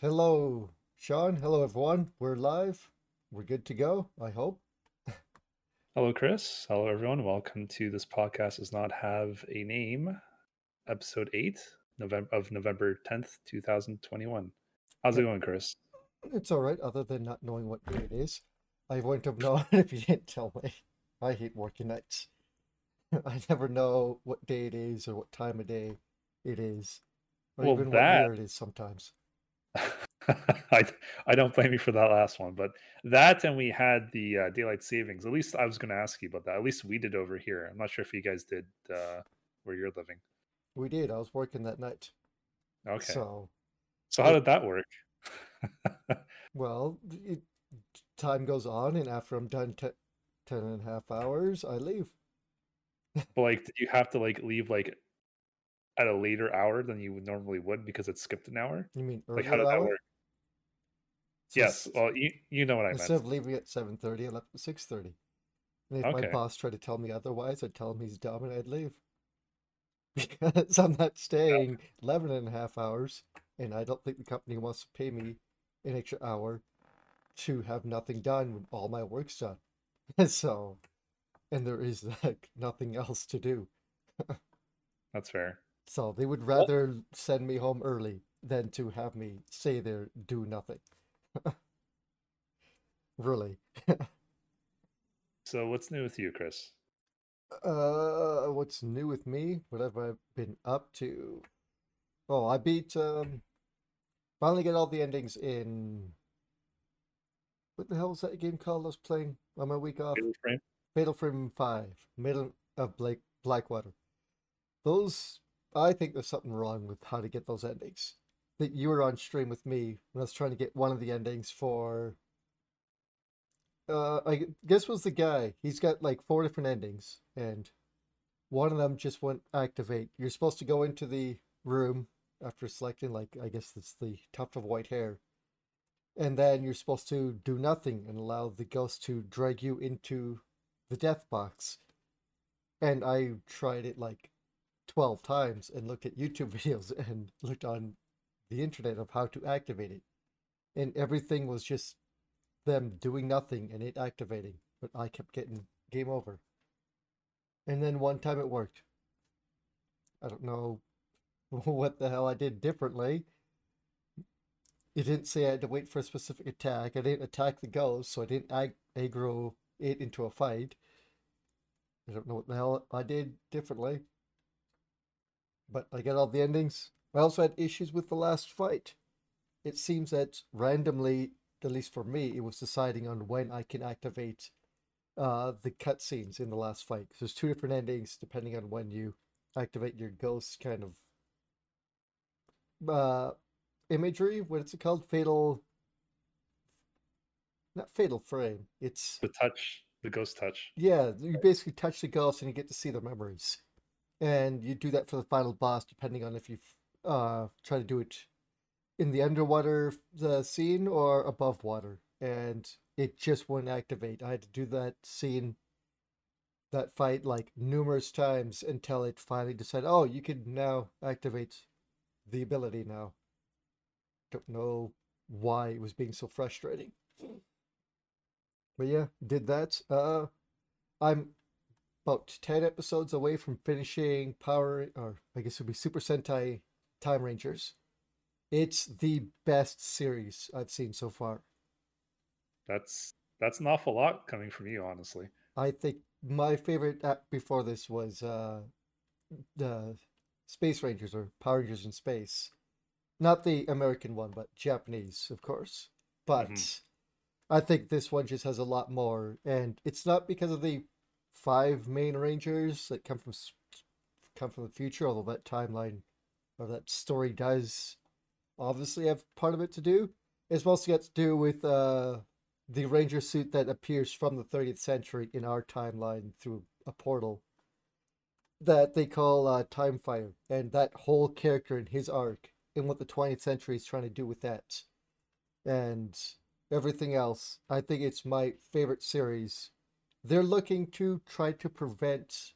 Hello, Sean. Hello, everyone. We're live. We're good to go, I hope. Hello, Chris. Hello, everyone. Welcome to this podcast does not have a name, episode eight, November of November tenth, two thousand twenty-one. How's it going, Chris? It's all right, other than not knowing what day it is. I wouldn't have known if you didn't tell me. I hate working nights. I never know what day it is or what time of day it is, or Well, even that- what year it is sometimes. I I don't blame you for that last one, but that and we had the uh, daylight savings. At least I was going to ask you about that. At least we did over here. I'm not sure if you guys did uh, where you're living. We did. I was working that night. Okay. So, So, how did that work? well, it, time goes on, and after I'm done te- 10 and a half hours, I leave. But like, did you have to like leave like at a later hour than you would normally would because it skipped an hour? You mean Like, how did that hour? work? So Yes. Well, you you know what I Instead meant. of leaving at seven thirty, I left at six thirty. And if my boss tried to tell me otherwise, I'd tell him he's dumb and I'd leave. Because I'm not staying 11 and a half hours, and I don't think the company wants to pay me an extra hour to have nothing done when all my work's done. So, and there is like nothing else to do. That's fair. So they would rather send me home early than to have me stay there, do nothing. Really. So what's new with you, Chris? Uh, what's new with me? What have I been up to? Oh, I beat um finally get all the endings in what the hell was that game called I was playing on my week off? Fatal Frame? Fatal Frame 5, Maiden of Blake Blackwater. Those I think there's something wrong with how to get those endings. That you were on stream with me when I was trying to get one of the endings for uh I guess was the guy. He's got like four different endings and one of them just won't activate. You're supposed to go into the room after selecting like I guess it's the tuft of white hair. And then you're supposed to do nothing and allow the ghost to drag you into the death box. And I tried it like 12 times and looked at YouTube videos and looked on the internet of how to activate it. And everything was just them doing nothing and it activating. But I kept getting game over. And then one time it worked. I don't know what the hell I did differently. It didn't say I had to wait for a specific attack. I didn't attack the ghost, so I didn't ag- aggro it into a fight. I don't know what the hell I did differently. But I get all the endings. I also had issues with the last fight. It seems that randomly, at least for me, it was deciding on when I can activate uh, the cutscenes in the last fight. 'Cause there's two different endings depending on when you activate your ghost kind of uh, imagery. What is it called? Fatal. Not fatal frame. It's The touch, the ghost touch. yeah, you basically touch the ghost and you get to see their memories. And you do that for the final boss, depending on if you uh try to do it in the underwater the scene or above water. And it just wouldn't activate. I had to do that scene, that fight like numerous times until it finally decided, oh, you can now activate the ability now. Don't know why it was being so frustrating. But yeah, did that. Uh I'm about 10 episodes away from finishing Power, or I guess it would be Super Sentai Time Rangers. It's the best series I've seen so far. That's that's an awful lot coming from you, honestly. I think my favorite app before this was uh, the Space Rangers or Power Rangers in Space. Not the American one, but Japanese, of course. But Mhm. I think this one just has a lot more, and it's not because of the five main Rangers that come from come from the future, although that timeline or that story does obviously have part of it to do. It's mostly got to do with uh, the Ranger suit that appears from the 30th century in our timeline through a portal that they call uh, Time Fire, and that whole character and his arc, and what the 20th century is trying to do with that, and everything else. I think it's my favorite series. They're looking to try to prevent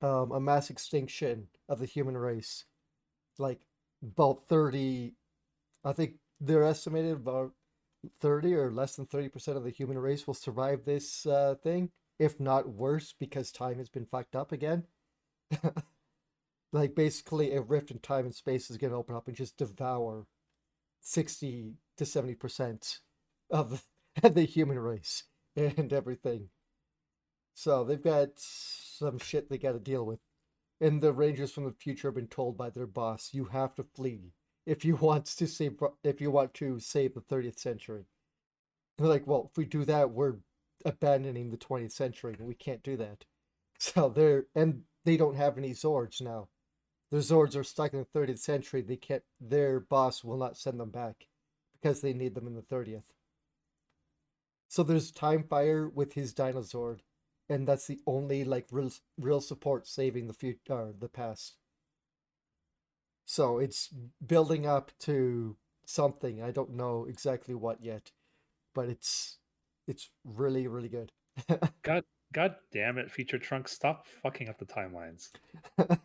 um, a mass extinction of the human race, like about 30, I think they're estimated about 30 or less than 30% of the human race will survive this uh, thing, if not worse, because time has been fucked up again. like, basically, a rift in time and space is going to open up and just devour 60 to 70% of the, the human race and everything. So they've got some shit they got to deal with. And the Rangers from the future have been told by their boss, "You have to flee if you want to save if you want to save the 30th century." And they're like, "Well, if we do that, we're abandoning the 20th century, we can't do that." So they're and they don't have any Zords now. Their Zords are stuck in the 30th century. They can't. Their boss will not send them back because they need them in the 30th. So there's Time Fire with his Dinozord and that's the only like real real support saving the future or the past. So it's building up to something. I don't know exactly what yet, but it's it's really really good. God God damn it, Future Trunks, stop fucking up the timelines.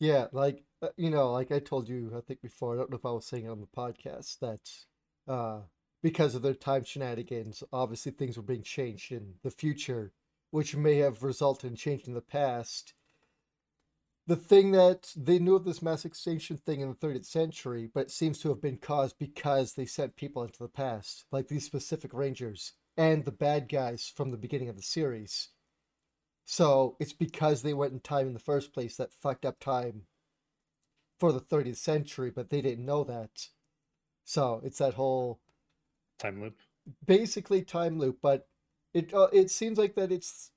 yeah, like uh, you know, like I told you I think before, I don't know if I was saying it on the podcast that uh because of their time shenanigans, obviously things were being changed in the future, which may have resulted in change in the past. The thing that they knew of this mass extinction thing in the 30th century, but seems to have been caused because they sent people into the past, like these specific rangers and the bad guys from the beginning of the series. So it's because they went in time in the first place that fucked up time for the 30th century, but they didn't know that. So it's that whole time loop. Basically time loop, but it uh, it seems like that it's.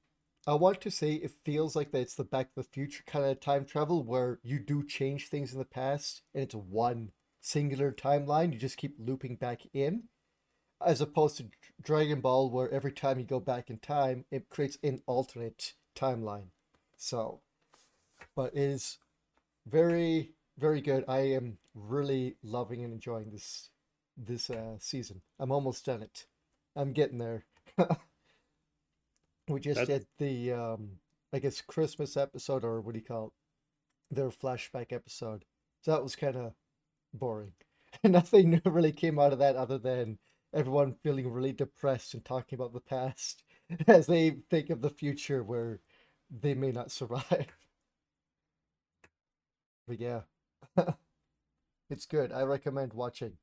I want to say it feels like that it's the Back to the Future kind of time travel where you do change things in the past and it's one singular timeline. You just keep looping back in, as opposed to Dragon Ball where every time you go back in time, it creates an alternate timeline. So, but it is very very good. I am really loving and enjoying this this uh, season. I'm almost done it. I'm getting there. we just That's... did the um, I guess Christmas episode or what do you call it? Their flashback episode. So that was kind of boring. Nothing really came out of that other than everyone feeling really depressed and talking about the past as they think of the future where they may not survive. But yeah, it's good. I recommend watching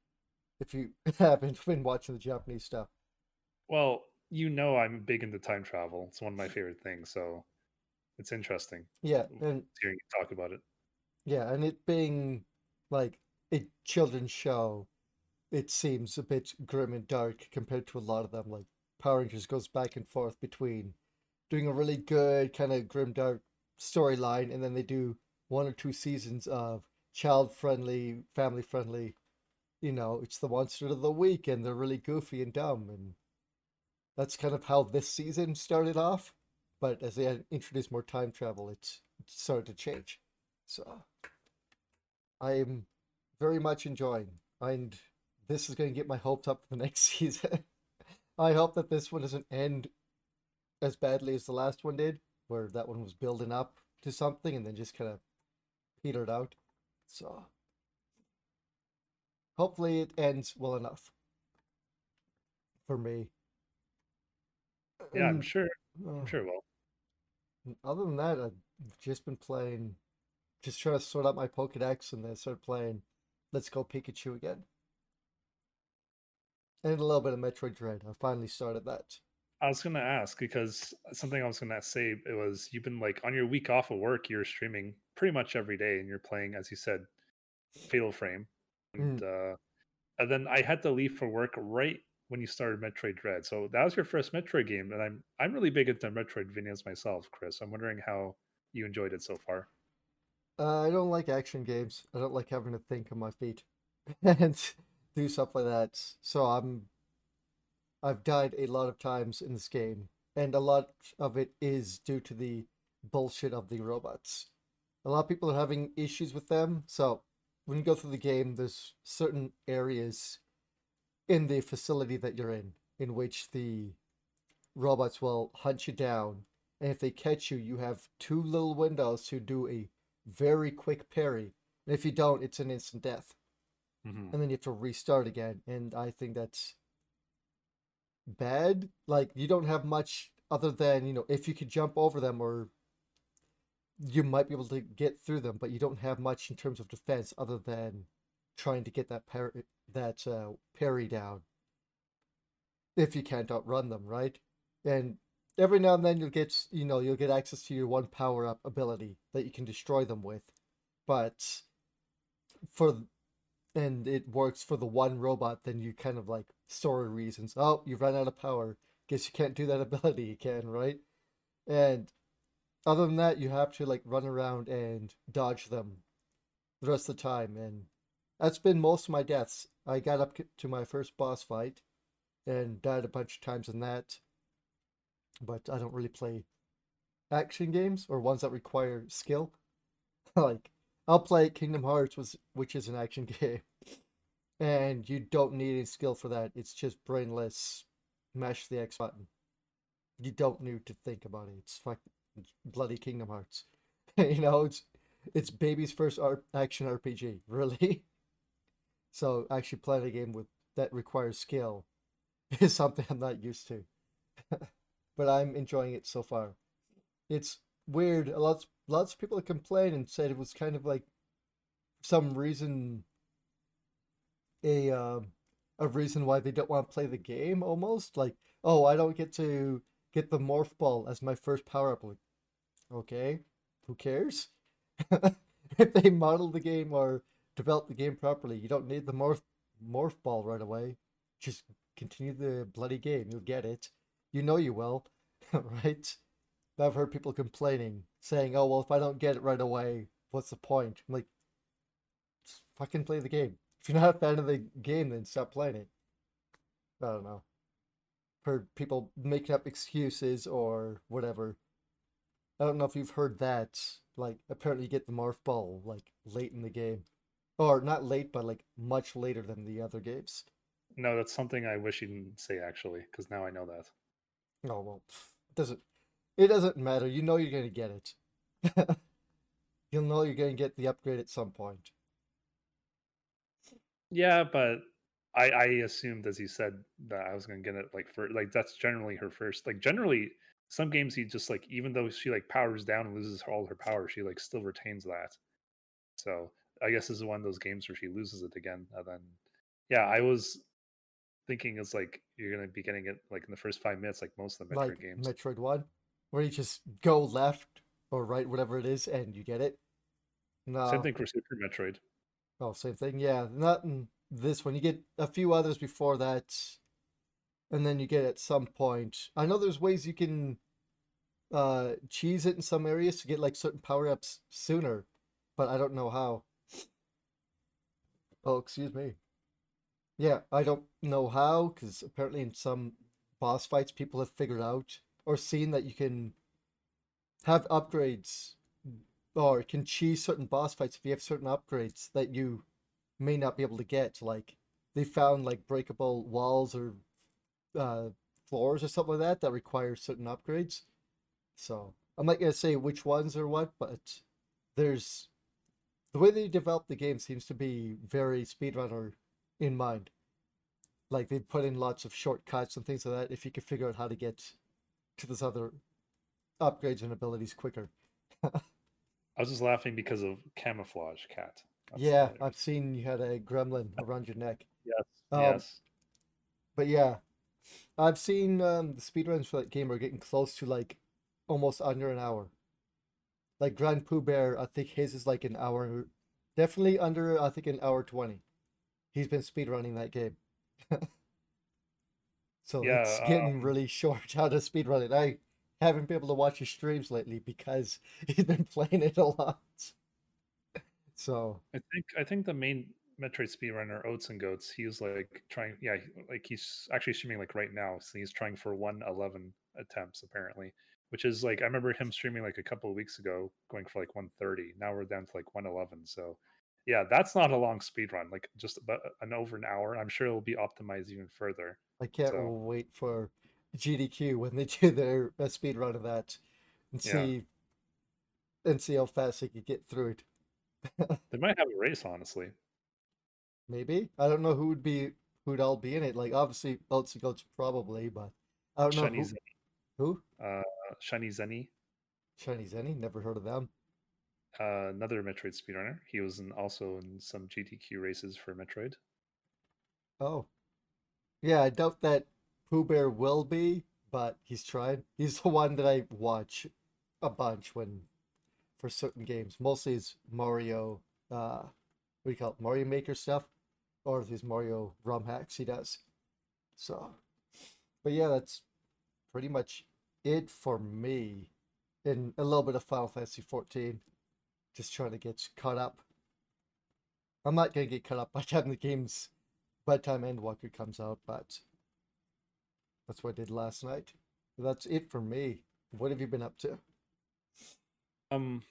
if you haven't been watching the Japanese stuff. Well, you know I'm big into time travel. It's one of my favorite things, so it's interesting. Yeah, and hearing you talk about it. Yeah, and it being like a children's show, it seems a bit grim and dark compared to a lot of them. Like Power Rangers goes back and forth between doing a really good kind of grim dark storyline, and then they do one or two seasons of child friendly, family friendly you know, it's the monster of the week and they're really goofy and dumb. And that's kind of how this season started off. But as they introduced more time travel, it's, it started to change. So I'm very much enjoying. And this is going to get my hopes up for the next season. I hope that this one doesn't end as badly as the last one did, where that one was building up to something and then just kind of petered out. So hopefully it ends well enough for me. Yeah, I'm um, sure. I'm uh, sure it will. Other than that, I've just been playing, just trying to sort out my Pokedex, and then start playing Let's Go Pikachu again. And a little bit of Metroid Dread. I finally started that. I was gonna ask because something I was gonna say it was you've been like on your week off of work, you're streaming pretty much every day, and you're playing, as you said, Fatal Frame and mm. uh, and then I had to leave for work right when you started Metroid Dread. So that was your first Metroid game, and I'm I'm really big into Metroidvanias myself, Chris. I'm wondering how you enjoyed it so far. Uh, I don't like action games. I don't like having to think on my feet and do stuff like that. So I'm I've died a lot of times in this game, and a lot of it is due to the bullshit of the robots. A lot of people are having issues with them, so when you go through the game, there's certain areas in the facility that you're in in which the robots will hunt you down. And if they catch you, you have two little windows to do a very quick parry. And if you don't, it's an instant death. Mhm. and then you have to restart again. And I think that's bad. Like you don't have much other than, you know, if you could jump over them or you might be able to get through them, but you don't have much in terms of defense other than trying to get that par that uh, parry down. If you can't outrun them, right? And every now and then you'll get, you know, you'll get access to your one power up ability that you can destroy them with. But for and it works for the one robot, then you kind of like story reasons. Oh, you've run out of power. Guess you can't do that ability again, right? And other than that, you have to like run around and dodge them the rest of the time. And that's been most of my deaths. I got up to my first boss fight and died a bunch of times in that. But I don't really play action games or ones that require skill. like I'll play Kingdom Hearts, was which is an action game, and you don't need any skill for that. It's just brainless. Mash the X button. You don't need to think about it. It's it's bloody Kingdom Hearts. you know, it's it's baby's first action RPG, really. So actually playing a game with that requires skill is something I'm not used to. but I'm enjoying it so far. It's weird. Lots lots of people complained and said it was kind of like some reason a um a reason why they don't want to play the game almost like oh I don't get to get the morph ball as my first power up like okay who cares if they model the game or develop the game properly you don't need the morph morph ball right away just continue the bloody game you'll get it you know you will right I've heard people complaining, saying, "Oh well, if I don't get it right away, what's the point?" I'm like, just fucking play the game. If you're not a fan of the game, then stop playing it. I don't know. Heard people making up excuses or whatever. I don't know if you've heard that. Like, apparently, you get the morph ball like late in the game, or not late, but like much later than the other games. No, that's something I wish you didn't say actually, because now I know that. Oh well, it doesn't it doesn't matter. You know you're going to get it. You'll know you're going to get the upgrade at some point. Yeah, but I I assumed as you said that I was gonna get it like for like that's generally her first like generally some games he just like even though she like powers down and loses all her power, she like still retains that. So I guess this is one of those games where she loses it again. And then yeah, I was thinking it's like you're gonna be getting it like in the first five minutes, like most of the Metroid like games. Metroid 1, where you just go left or right, whatever it is, and you get it. No. Same thing for Super Metroid. Oh, same thing. Yeah, not in this one. You get a few others before that, and then you get at some point. I know there's ways you can uh cheese it in some areas to get like certain power ups sooner, but I don't know how. Oh, excuse me. Yeah, I don't know how because apparently in some boss fights people have figured out or seen that you can have upgrades or can cheese certain boss fights if you have certain upgrades that you may not be able to get. Like they found like breakable walls or uh, floors or something like that that require certain upgrades. So I'm not gonna say which ones or what, but there's the way they develop the game seems to be very speedrunner in mind. Like they put in lots of shortcuts and things like that. If you could figure out how to get to those other upgrades and abilities quicker. I was just laughing because of camouflage cat. That's yeah, hilarious. I've seen you had a gremlin around your neck. yes, Um, yes. But yeah, I've seen um, the speedruns for that game are getting close to like almost under an hour. Like GrandPOOBear, I think his is like an hour, definitely under I think an hour twenty. He's been speedrunning that game. so Yeah, it's getting um, really short how to speedrun it. I haven't been able to watch his streams lately because he's been playing it a lot. So I think I think the main Metroid speedrunner oatsngoats, he's like trying yeah, like he's actually streaming like right now. So he's trying for 111 attempts apparently, which is like I remember him streaming like a couple of weeks ago going for like 130. Now we're down to like 111. So yeah, that's not a long speed run, like just about an over an hour. I'm sure it'll be optimized even further. I can't So- wait for GDQ when they do their speed run of that and Yeah. see and see how fast they could get through it. They might have a race, honestly. Maybe I don't know who would be who'd all be in it. Like obviously Boatsy Goats probably, but I don't know who. Who? uh, ShinyZeni, Shiny Zenny, Never heard of them. uh, another Metroid speedrunner. He was in, also in some GDQ races for Metroid. Oh, yeah. I doubt that Pooh Bear will be, but he's tried. He's the one that I watch a bunch when for certain games. Mostly it's Mario. Uh, what do you call it? Mario Maker stuff, or these Mario ROM hacks he does. So, but yeah, that's pretty much it for me. And a little bit of Final Fantasy 14. Just trying to get caught up. I'm not gonna get caught up by the time the game's by time Endwalker comes out, but that's what I did last night. That's it for me. What have you been up to? Um,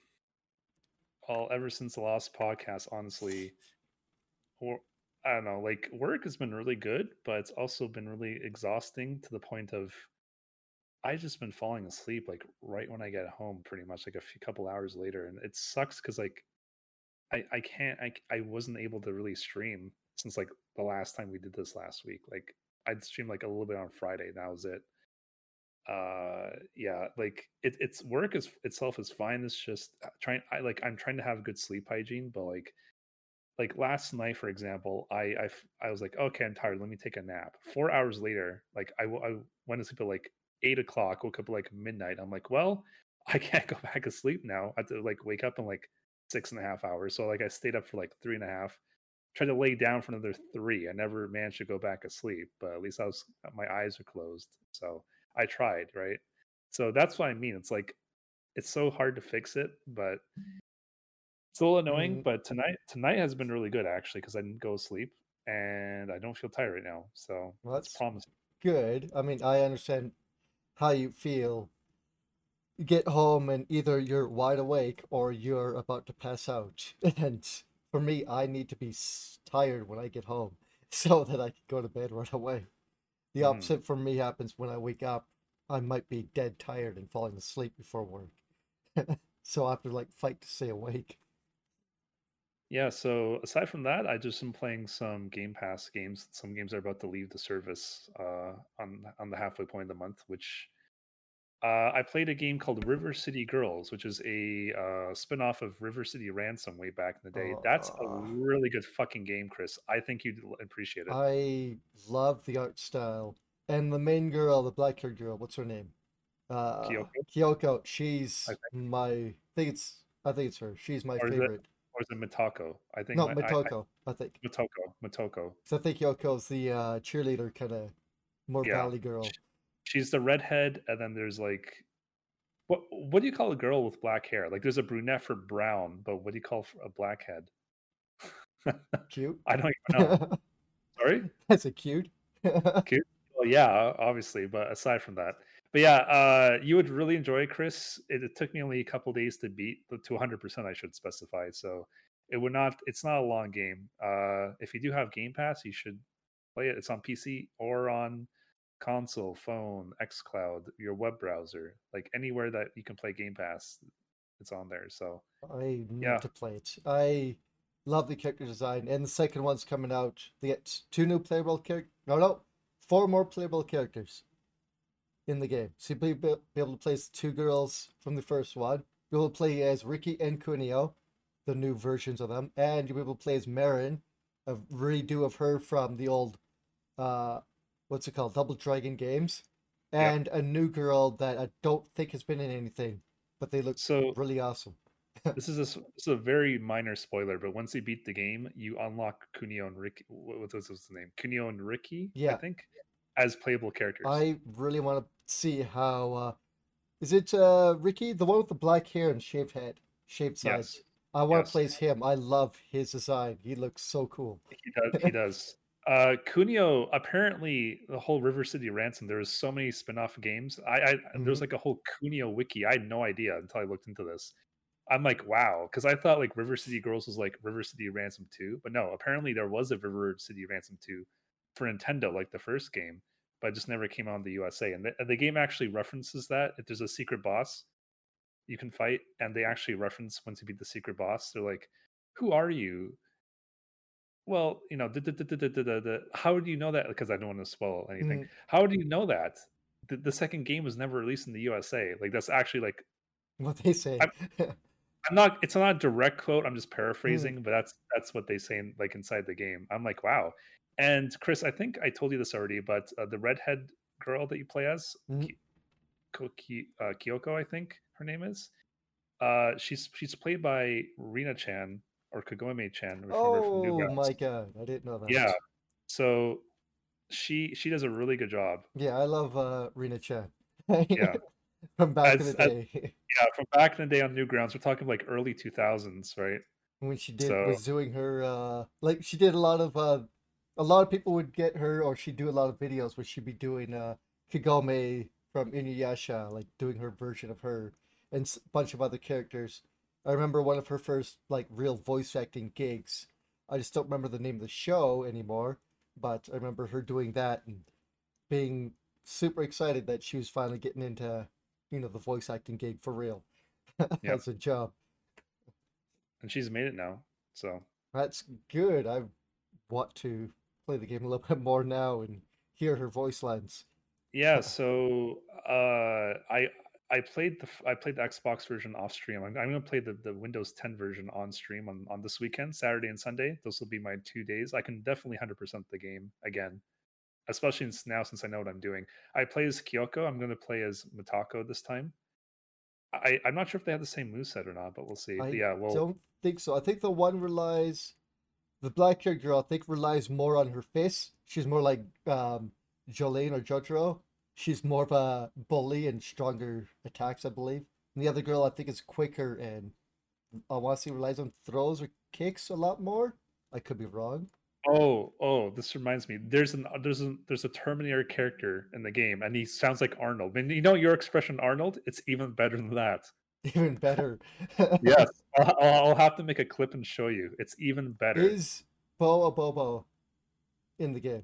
well, ever since the last podcast, honestly, or I don't know, like work has been really good, but it's also been really exhausting to the point of I just been falling asleep like right when I get home, pretty much like a few couple hours later, and it sucks because like I I can't I I wasn't able to really stream since like the last time we did this last week. Like I'd stream like a little bit on Friday, that was it. Uh, yeah, like it, it's work is itself is fine. It's just uh, trying. I like I'm trying to have good sleep hygiene, but like like last night, for example, I, I i was like, okay, I'm tired. Let me take a nap. Four hours later, like i, I went to sleep at like eight o'clock. Woke up like midnight. I'm like, well, I can't go back to sleep now. I have to like wake up in like six and a half hours. So like I stayed up for like three and a half. Tried to lay down for another three. I never managed to go back asleep, but at least I was my eyes are closed. So I tried, right? So that's what I mean. It's like it's so hard to fix it, but it's a little annoying. Mm, But tonight tonight has been really good actually because I didn't go to sleep and I don't feel tired right now. So well, it's that's promising. good. I mean, I understand how you feel. You get home and either you're wide awake or you're about to pass out. And for me, I need to be tired when I get home so that I can go to bed right away. The Mhm. opposite for me happens when I wake up. I might be dead tired and falling asleep before work. So I have to like fight to stay awake. Yeah, so aside from that, I just been playing some Game Pass games. Some games are about to leave the service uh, on on the halfway point of the month, which uh, I played a game called River City Girls, which is a uh, spin-off of River City Ransom way back in the day. That's a Uh, really good fucking game, Chris. I think you'd appreciate it. I love the art style. And the main girl, the black haired girl, what's her name? Uh Kyoko, Kyoko. She's my I think it's I think it's her. She's my or favorite. Or is it Mitako? I think No, my, I, I I think. Motoko, Motoko. 'Cause I think Kyoko's the uh cheerleader kind of more Yeah, valley girl. sh- she's the redhead, and then there's like what what do you call a girl with black hair? Like there's a brunette for brown, but what do you call a blackhead? Cute. I don't even know. Sorry, That's a cute. cute. Well, yeah, obviously, but aside from that, but yeah, uh, you would really enjoy it, Chris. It, it took me only a couple days to beat the to 100. percent I should specify. So it would not. It's not a long game. Uh, if you do have Game Pass, you should play it. It's on PC or on console, phone, XCloud, your web browser, like anywhere that you can play Game Pass, it's on there. So I need yeah, to play it. I love the character design, and the second one's coming out. They get two new playable characters. No, no, four more playable characters in the game. So you'll be, be able to play as two girls from the first one. You'll be able to play as Riki and Kunio, the new versions of them, and you'll be able to play as Marian, a redo of her from the old, uh, what's it called, Double Dragon games, yep. and a new girl that I don't think has been in anything, but they look So really awesome. this is a, this is a very minor spoiler, but once you beat the game, you unlock Kunio and Riki. What what was his name? Kunio and Riki, Yeah, I think, as playable characters. I really want to see how. Uh, is it uh, Riki, the one with the black hair and shaved head, shaved sides? Yes, I want to yes, play as him. I love his design. He looks so cool. he does. He does. Uh, Kunio, apparently, the whole River City Ransom. There was so many spin-off games. I, I there's hmm like a whole Kunio wiki. I had no idea until I looked into this. I'm like, wow, because I thought like River City Girls was like River City Ransom 2, but no, apparently there was a River City Ransom 2 for Nintendo, like the first game, but it just never came out in the USA. And the, the game actually references that if there's a secret boss you can fight, and they actually reference once you beat the secret boss, they're like, "Who are you?" well, you know, how do you know that? Because I don't want to spoil anything. Mhm. How do you know that? The, the second game was never released in the USA. Like that's actually like What they say. I'm not. It's not a direct quote. I'm just paraphrasing, but that's that's what they say in, like inside the game. I'm like, wow. And Chris, I think I told you this already, but uh, the redhead girl that you play as, Mhm. Ki- uh, Kyoko, I think her name is. Uh, she's she's played by Rina Chan or Kagome Chan. oh my god, I didn't know that. Yeah. So she she does a really good job. Yeah, I love uh Rina Chan. Yeah. From back As- in the as- day. Yeah, from back in the day on Newgrounds, we're talking like early 2000s, right? when she did So- was doing her uh like she did a lot of uh a lot of people would get her or she'd do a lot of videos where she'd be doing uh Kagome from Inuyasha, like doing her version of her and a bunch of other characters. I remember one of her first like real voice acting gigs. I just don't remember the name of the show anymore, but I remember her doing that and being super excited that she was finally getting into you know the voice acting gig for real Yep. as a job. And she's made it now. So That's good. I want to play the game a little bit more now and hear her voice lines. yeah, so uh, I I played the I played the Xbox version off stream. I'm, I'm going to play the, the Windows 10 version on stream on, on this weekend, Saturday and Sunday. Those will be my two days. I can definitely 100% the game again, especially since now since I know what I'm doing. I play as Kyoko. I'm going to play as Matako this time. I, I'm not sure if they have the same moveset or not, but we'll see. I yeah, well, don't think so. I think the one relies, the black haired girl, I think relies more on her face. She's more like um, Jolyne or Jotaro. She's more of a bully and stronger attacks, I believe. And the other girl, I think, is quicker and I want to see relies on throws or kicks a lot more. I could be wrong. Oh, oh, this reminds me. There's an there's a there's a Terminator character in the game, and he sounds like Arnold. And you know your expression, Arnold. It's even better than that. Even better. Yes, I'll, I'll I'll have to make a clip and show you. It's even better. Is Bo a Bobo in the game?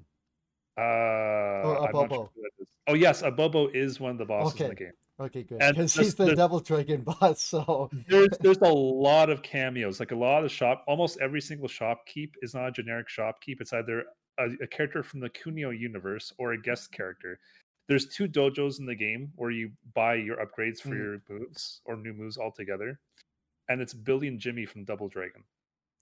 uh, or I'm not sure Abobo? who that is. Oh yes, Abobo is one of the bosses in the Okay. game. Okay, good. And Because he's the this- Devil Dragon boss, so There's there's a lot of cameos. Like a lot of shop, almost every single shopkeep is not a generic shopkeep. It's either a, a character from the Kunio universe or a guest character. There's two dojos in the game where you buy your upgrades for Mm. your moves or new moves altogether, and it's Billy and Jimmy from Double Dragon.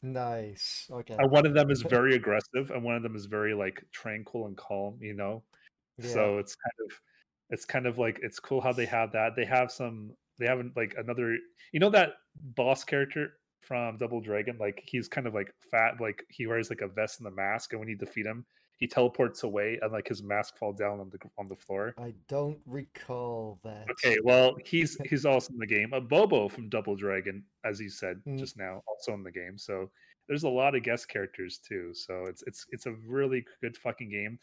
nice. Okay. And one of them is very aggressive, and one of them is very like tranquil and calm. You know, Yeah. so it's kind of it's kind of like it's cool how they have that they have some they haven't like another you know that boss character from double dragon like he's kind of like fat like he wears like a vest and a mask and when you defeat him he teleports away and like his mask falls down on the on the floor. I don't recall that. okay well he's he's also in the game. Abobo from double dragon as you said Mm. just now also in the game. So there's a lot of guest characters too. So it's it's it's a really good fucking game.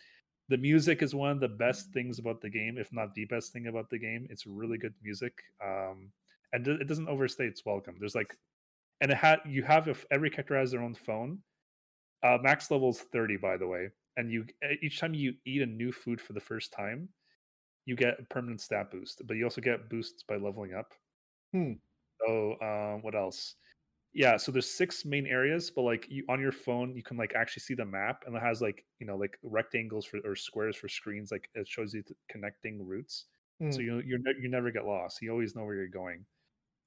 The music is one of the best things about the game if not the best thing about the game. It's really good music um and it it doesn't overstay its welcome. There's like and it had you have if every character has their own phone. Uh max level is 30 by the way and you each time you eat a new food for the first time you get a permanent stat boost but you also get boosts by leveling up Hmm. so um what else yeah so there's six main areas but like you on your phone you can like actually see the map and it has like you know like rectangles for or squares for screens like it shows you the connecting routes so Mm. you you ne- you never get lost you always know where you're going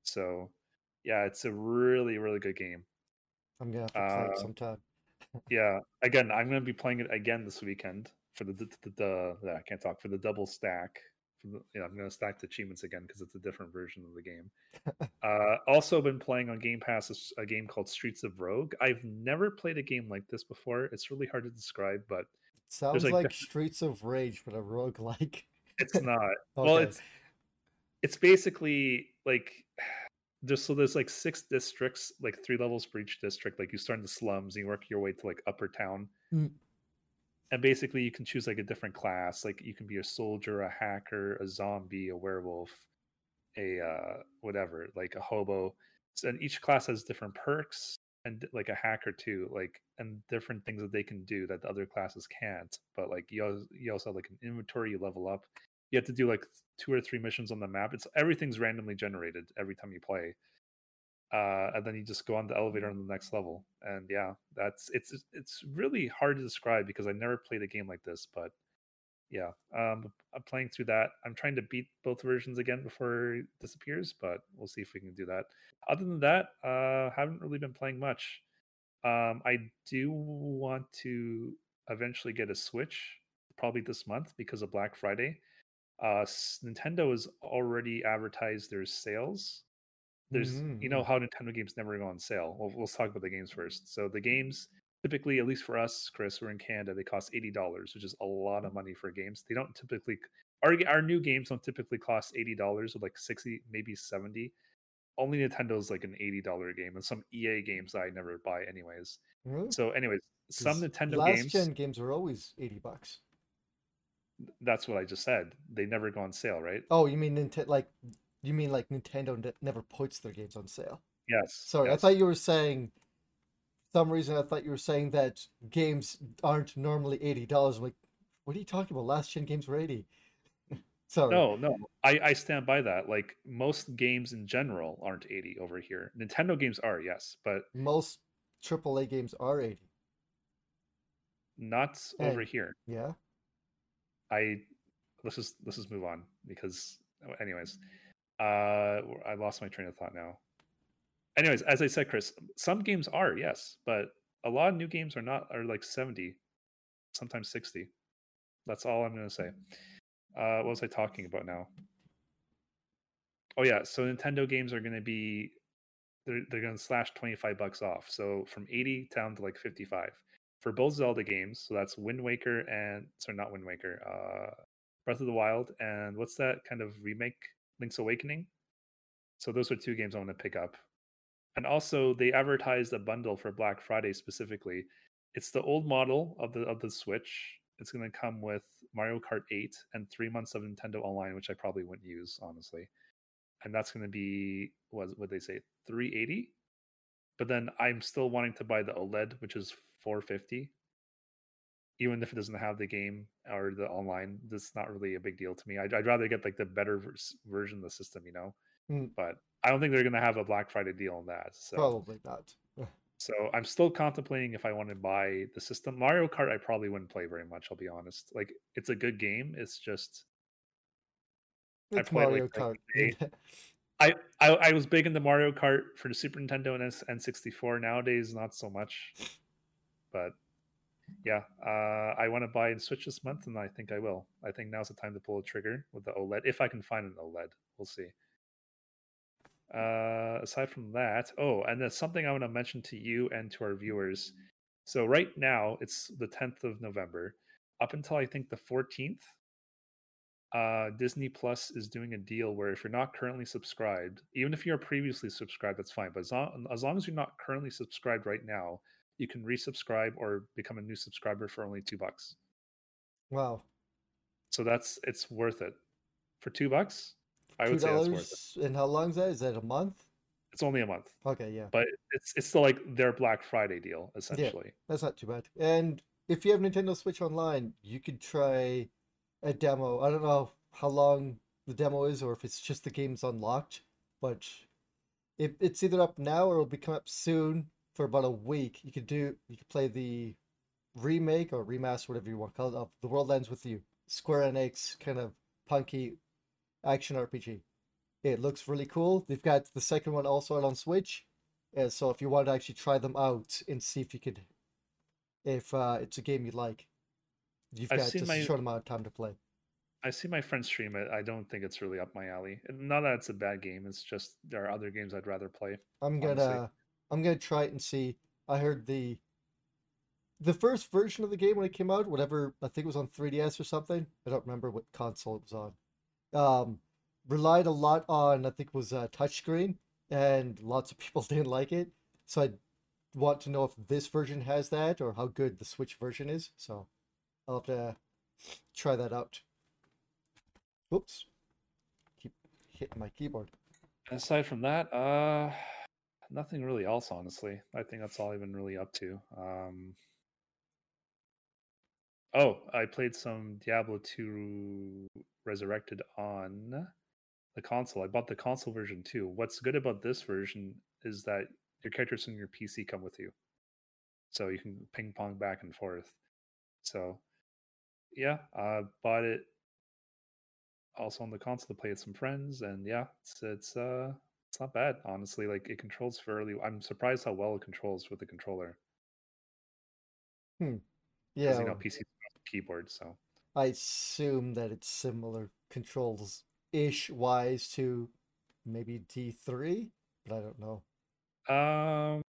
so yeah it's a really really good game I'm gonna have to play uh, sometime. Yeah again i'm going to be playing it again this weekend for the the, the, the i can't talk for the double stack for the, yeah, i'm going to stack the achievements again because it's a different version of the game uh also been playing on game pass a game called streets of rogue i've never played a game like this before it's really hard to describe but Sounds like like, Streets of Rage, but a rogue like. it's not okay. well it's it's basically like there's so there's like six districts like three levels for each district like you start in the slums and you work your way to like upper town. Mm. and basically you can choose like a different class like you can be a soldier a hacker a zombie a werewolf a uh whatever like a hobo. So, and each class has different perks and like a hacker too like and different things that they can do that the other classes can't but like you also, you also have like an inventory you level up you have to do like two or three missions on the map it's everything's randomly generated every time you play uh, and then you just go on the elevator on the next level. And yeah, that's it's it's really hard to describe because I never played a game like this. But yeah, um, I'm playing through that. I'm trying to beat both versions again before it disappears, but we'll see if we can do that. Other than that, uh, haven't really been playing much. Um, I do want to eventually get a Switch, probably this month because of Black Friday. Uh, Nintendo has already advertised their sales there's mm-hmm. you know how Nintendo games never go on sale. Well, let's talk about the games first. So the games typically, at least for us, Chris, we're in Canada, they cost eighty dollars, which is a lot of money for games. They don't typically our our new games don't typically cost eighty dollars or like sixty, maybe seventy. Only Nintendo's like an eighty dollar game, and some EA games I never buy anyways. Really? So, anyways, some Nintendo last games. gen games are always eighty bucks. That's what I just said. They never go on sale, right? Oh, you mean Nintendo? Like you mean like Nintendo never puts their games on sale? Yes. Sorry, yes. I thought you were saying. Some reason I thought you were saying that games aren't normally eighty dollars. Like, what are you talking about? Last gen games were eighty. Sorry. No, no, I, I stand by that. Like most games in general aren't eighty over here. Nintendo games are, yes, but most AAA games are eighty. Not and, over here. Yeah. I let's just let's just move on because anyways uh, I lost my train of thought now. Anyways, as I said, Chris, some games are yes, but a lot of new games are not are like seventy, sometimes sixty. That's all I'm gonna say. Uh, what was I talking about now? Oh yeah, so Nintendo games are gonna be they're they're gonna slash twenty five bucks off. So from eighty down to like fifty five for both Zelda games. So that's Wind Waker and sorry, not Wind Waker. Uh, Breath of the Wild and what's that kind of remake Link's Awakening. So those are two games I want to pick up. And also they advertised a bundle for Black Friday specifically. It's the old model of the of the Switch. It's going to come with Mario Kart 8 and 3 months of Nintendo Online, which I probably wouldn't use honestly. And that's going to be what would they say 380? But then I'm still wanting to buy the OLED, which is 450 even if it doesn't have the game or the online, that's not really a big deal to me. I'd, I'd rather get like the better version of the system, you know. Mm. But I don't think they're going to have a Black Friday deal on that. So. Probably not. so I'm still contemplating if I want to buy the system. Mario Kart, I probably wouldn't play very much. I'll be honest. Like it's a good game. It's just it's I Mario like, Kart. Like, I, I I was big into Mario Kart for the Super Nintendo and N64. Nowadays, not so much. But yeah, uh, I want to buy and Switch this month, and I think I will. I think now's the time to pull a trigger with the OLED, if I can find an OLED. We'll see. Uh, aside from that, oh, and there's something I want to mention to you and to our viewers. So right now it's the 10th of November. Up until I think the 14th, uh, Disney Plus is doing a deal where if you're not currently subscribed, even if you're previously subscribed, that's fine. But as long, as long as you're not currently subscribed right now, you can resubscribe or become a new subscriber for only two bucks. Wow. So that's it's worth it. For two bucks, I $2 would say that's worth it. And how long is that? Is that a month? It's only a month. Okay, yeah. But it's it's still like their Black Friday deal, essentially. Yeah, that's not too bad. And if you have Nintendo Switch Online, you could try a demo. I don't know how long the demo is or if it's just the game's unlocked, but if it's either up now or it'll be coming up soon for about a week, you could do you could play the remake or remaster, whatever you want to call it, of The World Ends with You, Square Enix kind of punky action RPG. It looks really cool. They've got the second one also out on Switch, uh, so if you want to actually try them out and see if you could, if uh, it's a game you like, you've got just my... a short amount of time to play. I see my friends stream it. I don't think it's really up my alley. Not that it's a bad game. It's just there are other games I'd rather play. I'm gonna honestly. I'm gonna try it and see. I heard the the first version of the game when it came out, whatever I think it was on 3DS or something. I don't remember what console it was on. Um, relied a lot on I think it was a uh, touchscreen, and lots of people didn't like it. So I want to know if this version has that or how good the Switch version is. So I'll have to try that out. Oops, keep hitting my keyboard. Aside from that, uh nothing really else, honestly. I think that's all I've been really up to. Um, oh, I played some Diablo 2 Resurrected on the console. I bought the console version too. What's good about this version is that your characters and your PC come with you, so you can ping pong back and forth. So, yeah, I bought it also on the console to play with some friends, and yeah, it's it's uh it's not bad honestly. Like it controls fairly. I'm surprised how well it controls with the controller. Hmm. Yeah, you know PC keyboard, so I assume that it's similar controls ish wise to maybe D3, but I don't know. um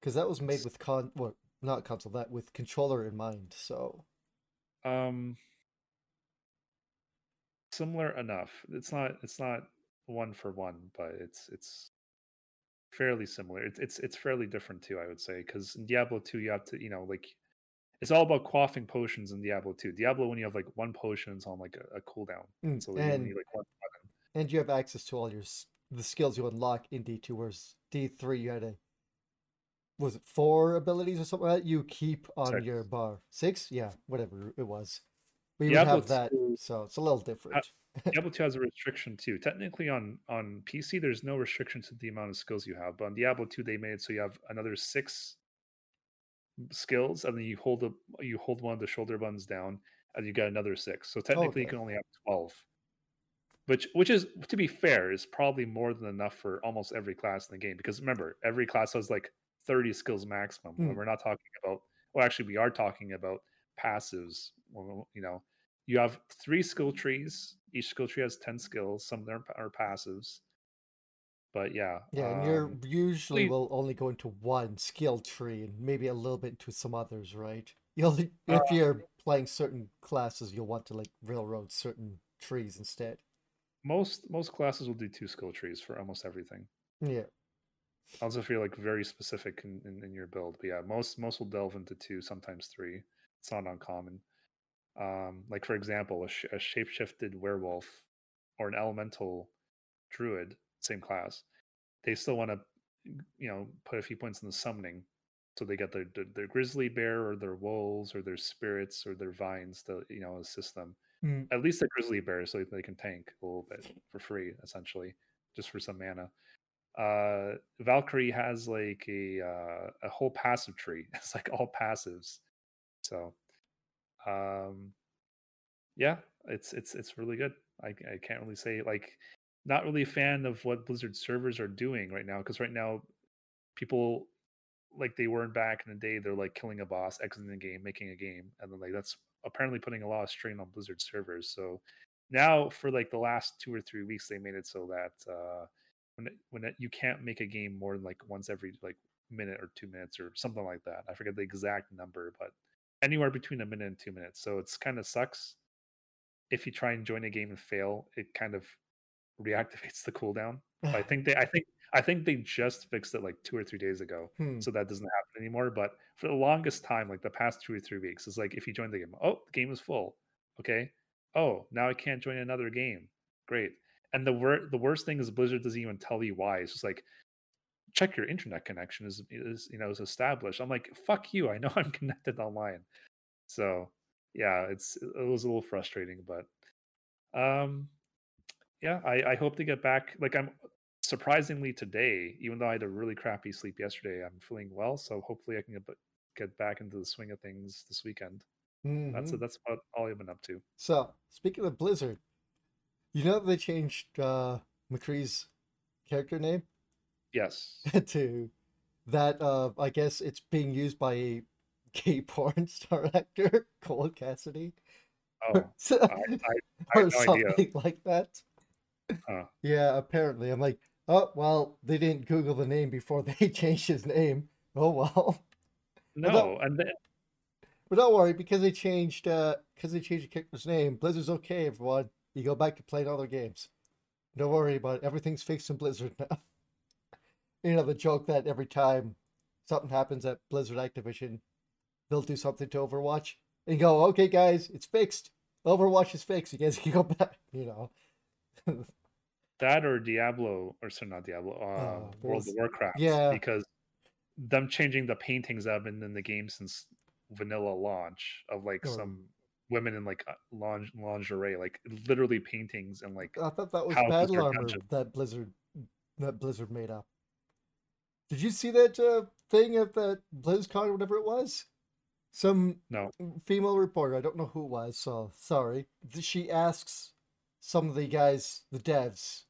Because that was made with con well, not console, that with controller in mind. So um similar enough. It's not it's not one for one, but it's it's fairly similar. It's it's it's fairly different too, I would say, because in Diablo 2 you have to, you know, like it's all about quaffing potions in Diablo 2. Diablo when you have like one potion is on like a, a cooldown. Mm, So you and need like one and you have access to all your the skills you unlock in D2, whereas D3 you had a was it four abilities or something like that you keep on Six. your bar? Six? Yeah, whatever it was. We would have that, 2 so it's a little different. Diablo 2 has a restriction too. Technically on on PC there's no restriction to the amount of skills you have, but on Diablo 2 they made it so you have another 6 skills and then you hold the you hold one of the shoulder buttons down and you get another 6. So technically you can only have 12. Which which is to be fair is probably more than enough for almost every class in the game because remember every class has like 30 skills maximum. Hmm. And we're not talking about well actually we are talking about passives, well, you know, you have three skill trees. Each skill tree has 10 skills. Some of them are passives. But yeah. Yeah, and you're um, usually please- will only go into one skill tree and maybe a little bit to some others, right? You'll if Uh, you're playing certain classes, you'll want to like railroad certain trees instead. most most classes will do two skill trees for almost everything. Yeah. Also if you're like very specific in, in, in your build. But yeah, most most will delve into two, sometimes three. It's not uncommon. Um, like for example, a, sh- a shapeshifted werewolf or an elemental druid, same class, they still want to, you know, put a few points in the summoning, so they get their, their their grizzly bear or their wolves or their spirits or their vines to you know assist them. Mm. At least a grizzly bear, so they can tank a little bit for free, essentially, just for some mana. Uh, Valkyrie has like a uh, a whole passive tree. It's like all passives. So, um, yeah, it's it's it's really good. I I can't really say like not really a fan of what Blizzard servers are doing right now because right now people like they weren't back in the day. They're like killing a boss, exiting the game, making a game, and then like that's apparently putting a lot of strain on Blizzard servers. So now for like the last two or three weeks, they made it so that uh, when it, when it, you can't make a game more than like once every like minute or two minutes or something like that. I forget the exact number, but anywhere between a minute and two minutes. So it's kind of sucks if you try and join a game and fail. It kind of reactivates the cooldown. I think they, I think, I think they just fixed it like two or three days ago, Hmm. so that doesn't happen anymore. But for the longest time, like the past two or three weeks, it's like if you join the game, oh, the game is full. Okay. Oh, now I can't join another game. Great. And the wor- the worst thing is Blizzard doesn't even tell you why. It's just like check your internet connection is is you know is established. I'm like fuck you. I know I'm connected online. So yeah, it's it was a little frustrating, but um yeah, I, I hope to get back. Like I'm surprisingly today, even though I had a really crappy sleep yesterday, I'm feeling well. So hopefully I can get, get back into the swing of things this weekend. That's Mhm. that's about all I've been up to. So, speaking of Blizzard, you know they changed uh, McCree's character name Yes. to that. Uh, I guess it's being used by a gay porn star actor, Cole Cassidy, Oh, So- I, I, I or no idea. something like that. Huh. Yeah, apparently. I'm like, oh well, they didn't Google the name before they changed his name. Oh well. No, and then, But don't worry, because they changed uh because they changed the character's name, Blizzard's okay, everyone. You go back to playing other games. Don't worry about it. Everything's fixed in Blizzard now. You know, the joke that every time something happens at Blizzard Activision, they'll do something to Overwatch and go, okay guys, it's fixed. Overwatch is fixed. You guys can go back, you know. that or Diablo, or sorry, not Diablo, uh, Oh, World of Warcraft. yeah. Because them changing the paintings that have been in the game since vanilla launch of like Oh. some women in like linge- lingerie, like literally paintings and like I thought that was battle armor that Blizzard that Blizzard made up. Did you see that uh, thing at the BlizzCon, whatever it was? Some No. female reporter, I don't know who it was, so sorry. She asks some of the guys, the devs,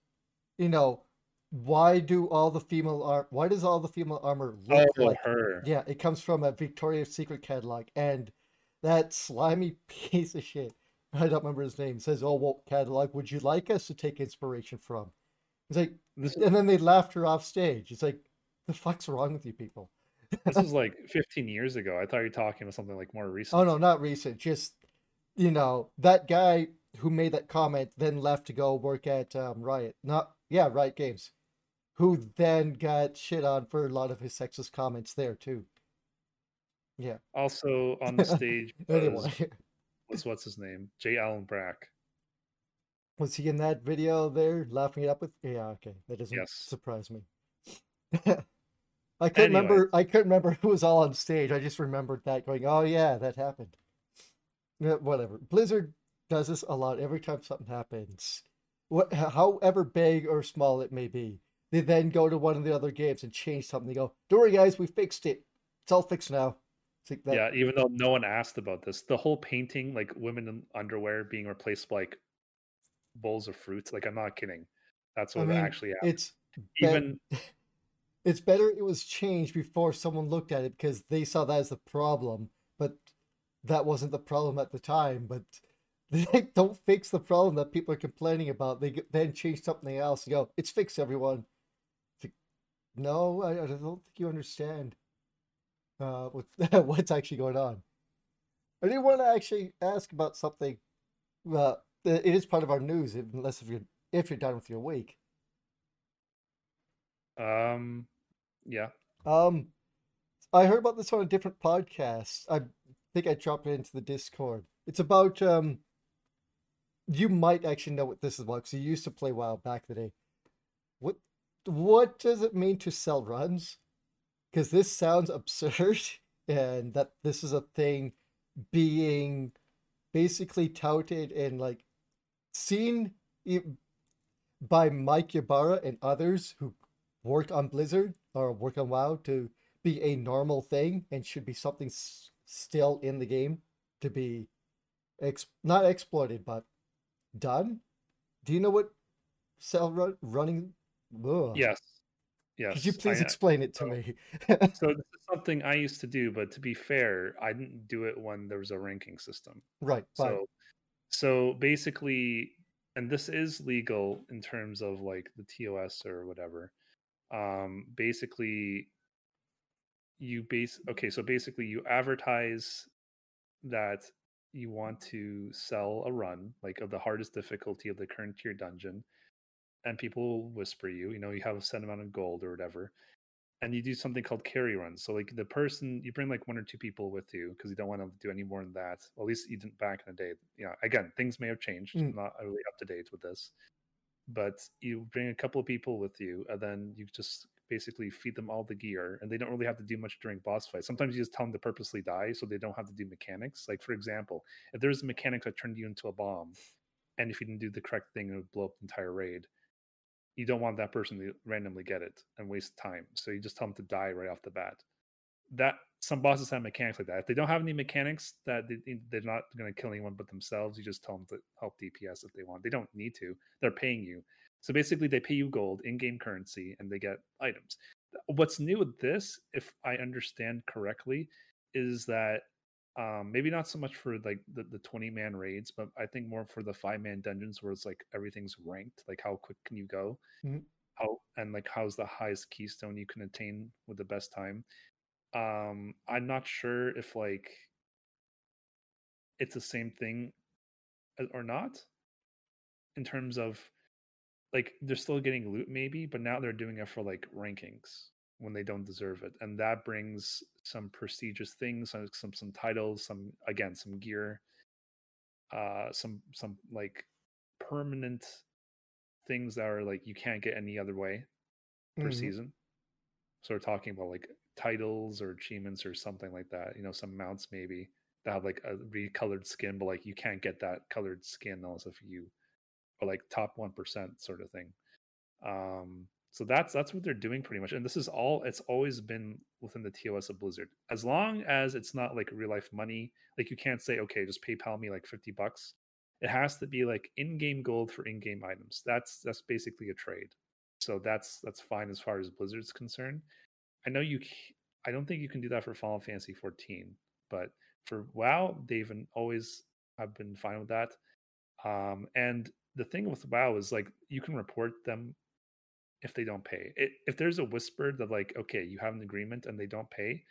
you know, why do all the female ar- why does all the female armor look Oh, like her. yeah, it comes from a Victoria's Secret catalog, and that slimy piece of shit, I don't remember his name, says, "Oh, what catalog would you like us to take inspiration from?" It's like, This, and then they laughed her off stage. It's like, the fuck's wrong with you people? this was like 15 years ago. I thought you were talking about something like more recent. Oh no, not recent. Just you know, that guy who made that comment then left to go work at um, Riot. Not yeah, Riot Games. Who then got shit on for a lot of his sexist comments there too. Yeah. Also on the stage was, Anyway, was what's his name? J. Allen Brack. was he in that video there laughing it up with? Yeah, okay, that doesn't Yes. surprise me. I couldn't Anyway. remember. I couldn't remember who was all on stage. I just remembered that going. Oh yeah, that happened. Yeah, whatever. Blizzard does this a lot. Every time something happens, what, however big or small it may be, they then go to one of the other games and change something. They go, "Don't worry, guys, we fixed it. It's all fixed now." Like that. yeah, even though no one asked about this, the whole painting, like women in underwear being replaced by like bowls of fruits. Like I'm not kidding. That's I what mean, actually happened. it's Even it's better it was changed before someone looked at it because they saw that as the problem, but that wasn't the problem at the time. But they don't fix the problem that people are complaining about. They then change something else and go, "It's fixed, everyone." It's like, no, I, I don't think you understand uh, what what's actually going on. I did want to actually ask about something. Uh, it is part of our news, unless if you're if you're done with your week. um yeah. Um, I heard about this on a different podcast. I think I dropped it into the Discord. It's about um. You might actually know what this is about because you used to play WoW back in the day. What what does it mean to sell runs? Because this sounds absurd, and that this is a thing being basically touted and like seen by Mike Ybarra and others who work on Blizzard or work on WoW to be a normal thing and should be something s- still in the game to be ex- not exploited but done. Do you know what cell run- running? Ugh. Yes. Yes. Could you please I- uh, explain it to so- me? so this is something I used to do, but to be fair, I didn't do it when there was a ranking system. right. Fine. So so basically and this is legal in terms of like the TOS or whatever. Um basically you base okay, so basically you advertise that you want to sell a run like of the hardest difficulty of the current tier dungeon and people whisper you, you know, you have a set amount of gold or whatever and you do something called carry runs. So like the person you bring like one or two people with you because you don't want to do any more than that. Well, at least you didn't back in the day. You know, again, things may have changed. Mm. I'm not really up to date with this, but you bring a couple of people with you, and then you just basically feed them all the gear, and they don't really have to do much during boss fights. Sometimes you just tell them to purposely die so they don't have to do mechanics. Like for example, if there's a mechanic that turned you into a bomb, and if you didn't do the correct thing, it would blow up the entire raid you don't want that person to randomly get it and waste time. So you just tell them to die right off the bat. That some bosses have mechanics like that. If they don't have any mechanics that they, they're not going to kill anyone but themselves, you just tell them to help DPS if they want. They don't need to. They're paying you. So basically, they pay you gold in-game currency and they get items. What's new with this, if I understand correctly, is that um maybe not so much for like the, the 20 man raids but i think more for the five man dungeons where it's like everything's ranked like how quick can you go Mhm. how and like how's the highest keystone you can attain with the best time um i'm not sure if like it's the same thing or not in terms of like they're still getting loot maybe but now they're doing it for like rankings when they don't deserve it and that brings some prestigious things some some, some titles some again some gear uh some some like permanent things that are like you can't get any other way per Mhm. season so we're talking about like titles or achievements or something like that you know some mounts maybe that have like a recolored skin but like you can't get that colored skin unless if you or like top 1% sort of thing um So that's that's what they're doing pretty much. And this is all it's always been within the TOS of Blizzard. As long as it's not like real life money, like you can't say, okay, just PayPal me like 50 bucks. It has to be like in-game gold for in-game items. That's that's basically a trade. So that's that's fine as far as Blizzard's concerned. I know you I don't think you can do that for Final Fantasy 14, but for WoW, they've always have been fine with that. Um, and the thing with WoW is like you can report them if they don't pay. It, if there's a whisper that like, okay, you have an agreement and they don't pay,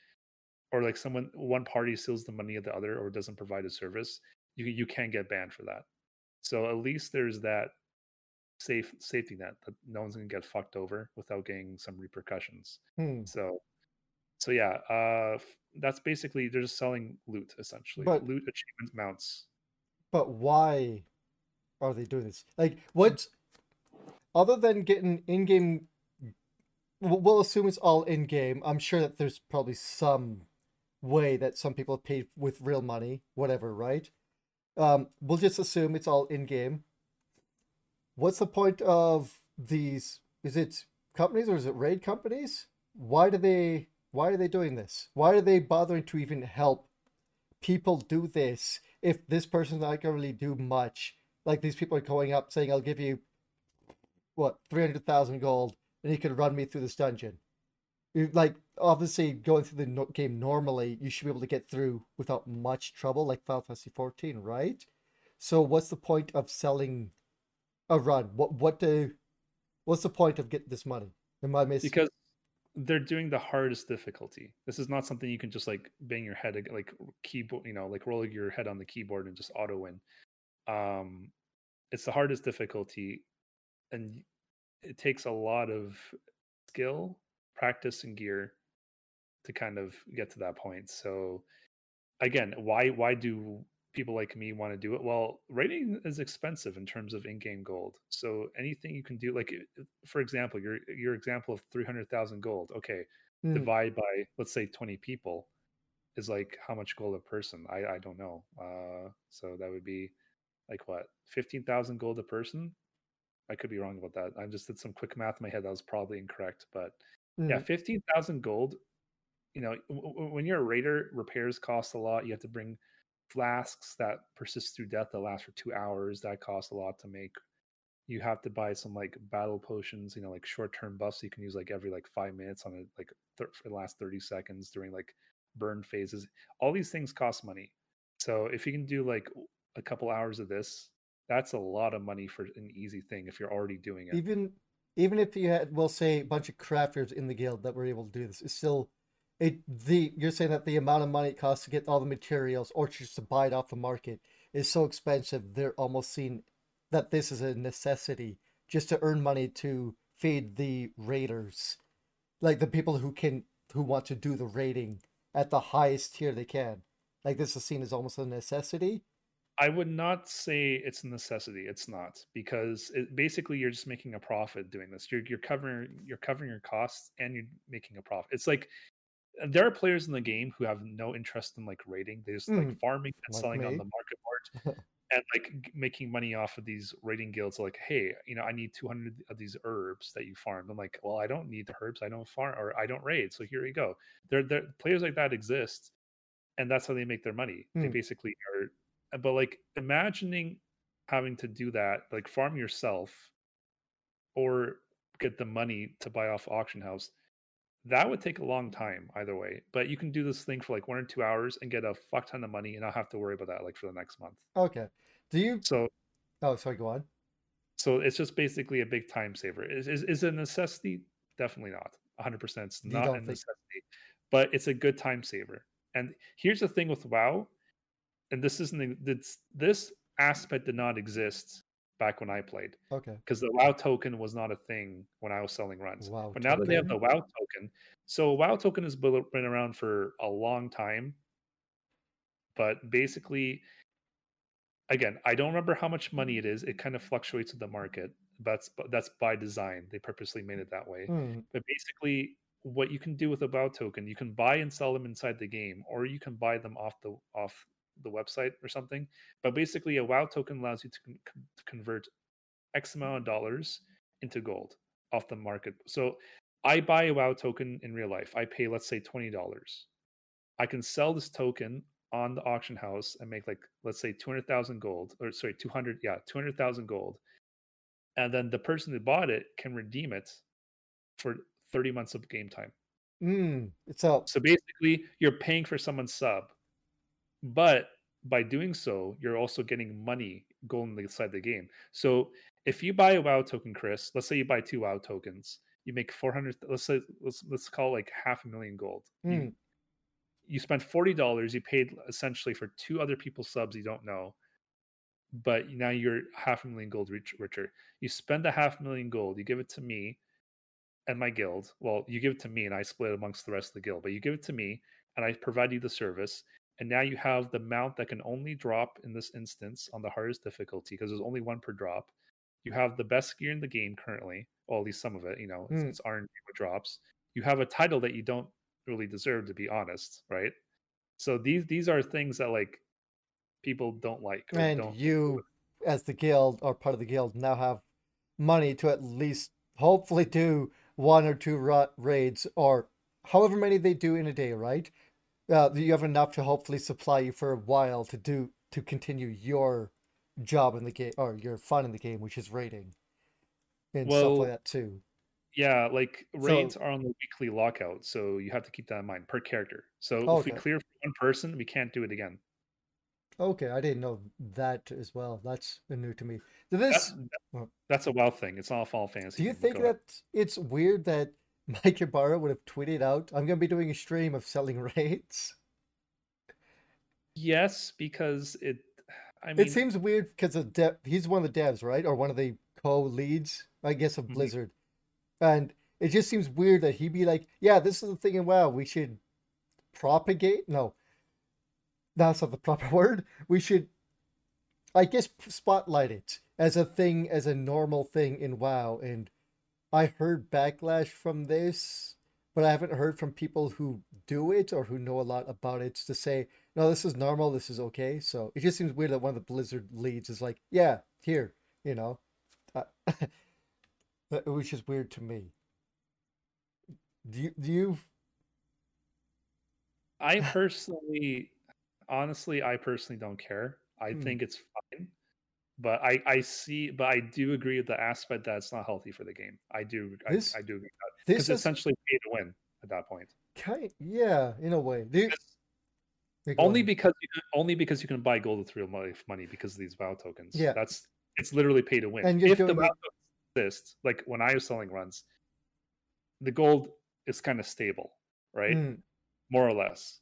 or like someone one party steals the money of the other or doesn't provide a service, you you can get banned for that. So at least there's that safe safety net that no one's gonna get fucked over without getting some repercussions. Hmm. So so yeah, uh that's basically they're just selling loot essentially. But- loot achievement mounts. But why are they doing this? Like, what other than getting in-game? We'll we'll assume it's all in-game. I'm sure that there's probably some way that some people paid with real money, whatever, right? Um, we'll just assume it's all in-game. What's the point of these? Is it companies or is it raid companies? Why do they? Why are they doing this? Why are they bothering to even help people do this if this person's not gonna really do much? Like these people are going up saying, "I'll give you what three hundred thousand gold, and you can run me through this dungeon." Like obviously going through the game normally, you should be able to get through without much trouble, like Final Fantasy fourteen, right? So what's the point of selling a run? What what do? What's the point of getting this money? Am I missing? because they're doing the hardest difficulty. This is not something you can just like bang your head like keyboard, you know, like rolling your head on the keyboard and just auto win. Um, it's the hardest difficulty, and it takes a lot of skill, practice, and gear to kind of get to that point. So, again, why why do people like me want to do it? Well, raiding is expensive in terms of in-game gold. So anything you can do, like for example, your your example of three hundred thousand gold. Okay, Hmm, divide by let's say 20 people is like how much gold a person i i don't know uh so that would be like what 15,000 gold a person i could be wrong about that i just did some quick math in my head that was probably incorrect but yeah hmm, 15,000 gold you know when you're a raider repairs cost a lot you have to bring flasks that persist through death that last for 2 hours that costs a lot to make you have to buy some like battle potions, you know, like short term buffs you can use like every like five minutes on it, like th- for the last 30 seconds during like burn phases. All these things cost money. So if you can do like a couple hours of this, that's a lot of money for an easy thing if you're already doing it. even even if you had we'll say a bunch of crafters in the guild that were able to do this it's still it the you're saying that the amount of money it costs to get all the materials or just to buy it off the market is so expensive they're almost seeing that this is a necessity just to earn money to feed the raiders like the people who can who want to do the raiding at the highest tier they can like this is seen as almost a necessity I would not say it's a necessity. It's not because it, basically you're just making a profit doing this. You're you're covering you're covering your costs and you're making a profit. It's like there are players in the game who have no interest in like raiding. They just like Mm, farming and like selling on the market board and like making money off of these raiding guilds. Like, hey, you know, I need 200 of these herbs that you farmed. I'm like, well, I don't need the herbs. I don't farm or I don't raid. So here you go. There, there players like that exist, and that's how they make their money. They Hmm. basically are. But like imagining having to do that, like farm yourself, or get the money to buy off auction house that would take a long time either way but you can do this thing for like one or two hours and get a fuck ton of money and not have to worry about that like for the next month. Okay. Do you so oh sorry go on. So it's just basically a big time saver. Is, is, is it a necessity? Definitely not. 100% it's not a think- necessity but it's a good time saver. And here's the thing with wow and this isn't this this aspect did not exist back when i played okay because the WoW token was not a thing when I was selling runs. Wow but now that they have the. WoW token, so WoW token has been been around for a long time. But basically, again, I don't remember how much money it is. It kind of fluctuates with the market. That's that's by design. They purposely made it that way. Hmm, But basically, what you can do with a WoW token, you can buy and sell them inside the game, or you can buy them off the off the website or something. But basically, a WoW token allows you to, con- to convert X amount of dollars into gold off the market. So I buy a WoW token in real life. I pay let's say twenty dollars. I can sell this token on the auction house and make like let's say two hundred thousand gold, or sorry, two hundred yeah two hundred thousand gold, and then the person who bought it can redeem it for thirty months of game time. Mm, so So basically, you're paying for someone's sub, but by doing so, you're also getting money going inside the game. So if you buy a WoW token, Chris, let's say you buy two WoW tokens, you make four hundred. Let's say let's let's call it like half a million gold. You mm, you spent forty dollars. You paid essentially for two other people's subs you don't know, but now you're half a million gold rich, richer. You spend the half million gold. You give it to me and my guild. Well, you give it to me, and I split it amongst the rest of the guild. But you give it to me, and I provide you the service. And now you have the mount that can only drop in this instance on the hardest difficulty because there's only one per drop. You have the best gear in the game currently, well, at least some of it. You know, it's, Mm. it's RNG with drops. You have a title that you don't really deserve, to be honest, right? So these these are things that like people don't like. And don't you, as the guild or part of the guild, now have money to at least hopefully do one or two ra- raids or however many they do in a day, right? Uh, you have enough to hopefully supply you for a while to do to continue your job in the game or your fun in the game, which is raiding and stuff Well, like that too. Yeah, like So, raids are on the weekly lockout, so you have to keep that in mind per character. So if we clear for one person, we can't do it again. okay, I didn't know that as well. That's new to me. This? well, that's a WoW thing. It's not a Final Do you think that it's weird that Mike Ybarra would have tweeted out, I'm going to be doing a stream of selling raids? Yes, because it. I mean, It seems weird because of de- he's one of the devs, right? Or one of the co-leads, I guess, of mhm. Blizzard. And it just seems weird that he'd be like, yeah, this is the thing in WoW. We should propagate. No, that's not the proper word. We should, I guess, spotlight it as a thing, as a normal thing in WoW. And I heard backlash from this, but I haven't heard from people who do it or who know a lot about it to say, no, this is normal, this is okay. So it just seems weird that one of the Blizzard leads is like, yeah, here, you know, uh, that- which is weird to me. Do you, do you, I personally, honestly, I personally don't care. I hmm, think it's fine, but I I see, but I do agree with the aspect that it's not healthy for the game. I do, I this, I do agree with that this because is essentially pay to win at that point. kind, yeah, in a way. Do you, Because yeah, go only because you can, only because you can buy gold with real life money because of these WoW tokens. Yeah, That's it's literally pay to win. and If the doing WoW it, tokens exist, like when I was selling runs, the gold is kind of stable, right? mm, More or less.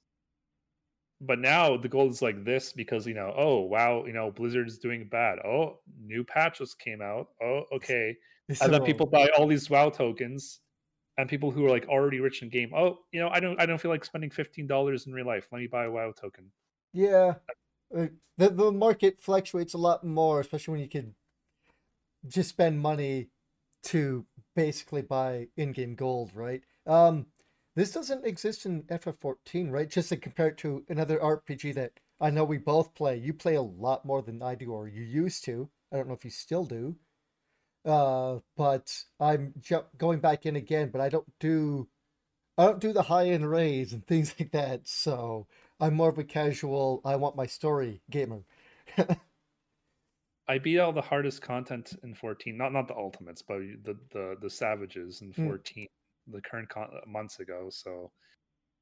But now the gold is like this because you know, oh wow, you know, Blizzard's doing bad. Oh, new patch just came out. Oh, okay. And then people buy all these WoW tokens, and people who are like already rich in game. Oh, you know, I don't, I don't feel like spending fifteen dollars in real life. Let me buy a WoW token. yeah, the, the market fluctuates a lot more, especially when you could just spend money to basically buy in-game gold, right? Um, this doesn't exist in FF14, right? Just to compare it to another RPG that I know we both play. You play a lot more than I do, or you used to. I don't know if you still do. Uh, but I'm ju- going back in again, but I don't do I don't do the high-end raids and things like that. So I'm more of a casual, I want my story gamer. I beat all the hardest content in 14, not not the ultimates, but the the the savages in Hmm. 14, the current con- uh, months ago. So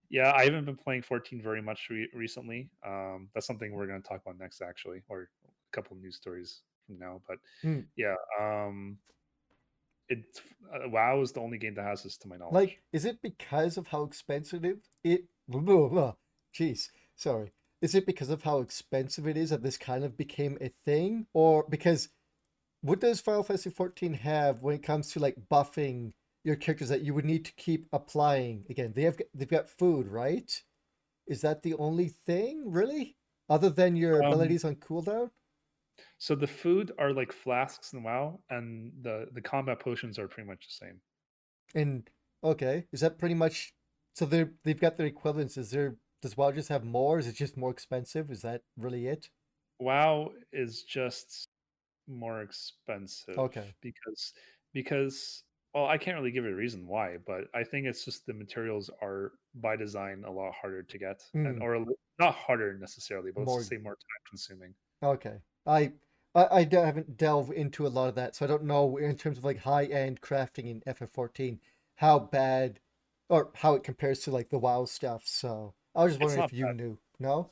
yeah, I haven't been playing 14 very much re- recently. Um, that's something we're going to talk about next, actually, or a couple of news stories from now. But Hmm. yeah, um, it uh, WoW is the only game that has this, to my knowledge. Like, is it because of how expensive it? Blah, blah, blah. Jeez, sorry. Is it because of how expensive it is that this kind of became a thing, or because what does Final Fantasy 14 have when it comes to like buffing your characters that you would need to keep applying? Again, they have they've got food, right? Is that the only thing, really? Other than your Um, abilities on cooldown? so the food are like flasks and WoW, and the the combat potions are pretty much the same. And okay, is that pretty much so they're they've got their equivalents. Is there does WoW just have more? Is it just more expensive? Is that really it? WoW is just more expensive Okay. because because well, I can't really give it a reason why, but I think it's just the materials are by design a lot harder to get, and Mm. or not harder necessarily, but More- let's say more time consuming. Okay. I I haven't delved into a lot of that, so I don't know in terms of like high end crafting in FF14 how bad or how it compares to like the WoW stuff. So I was just wondering if you bad. knew. No?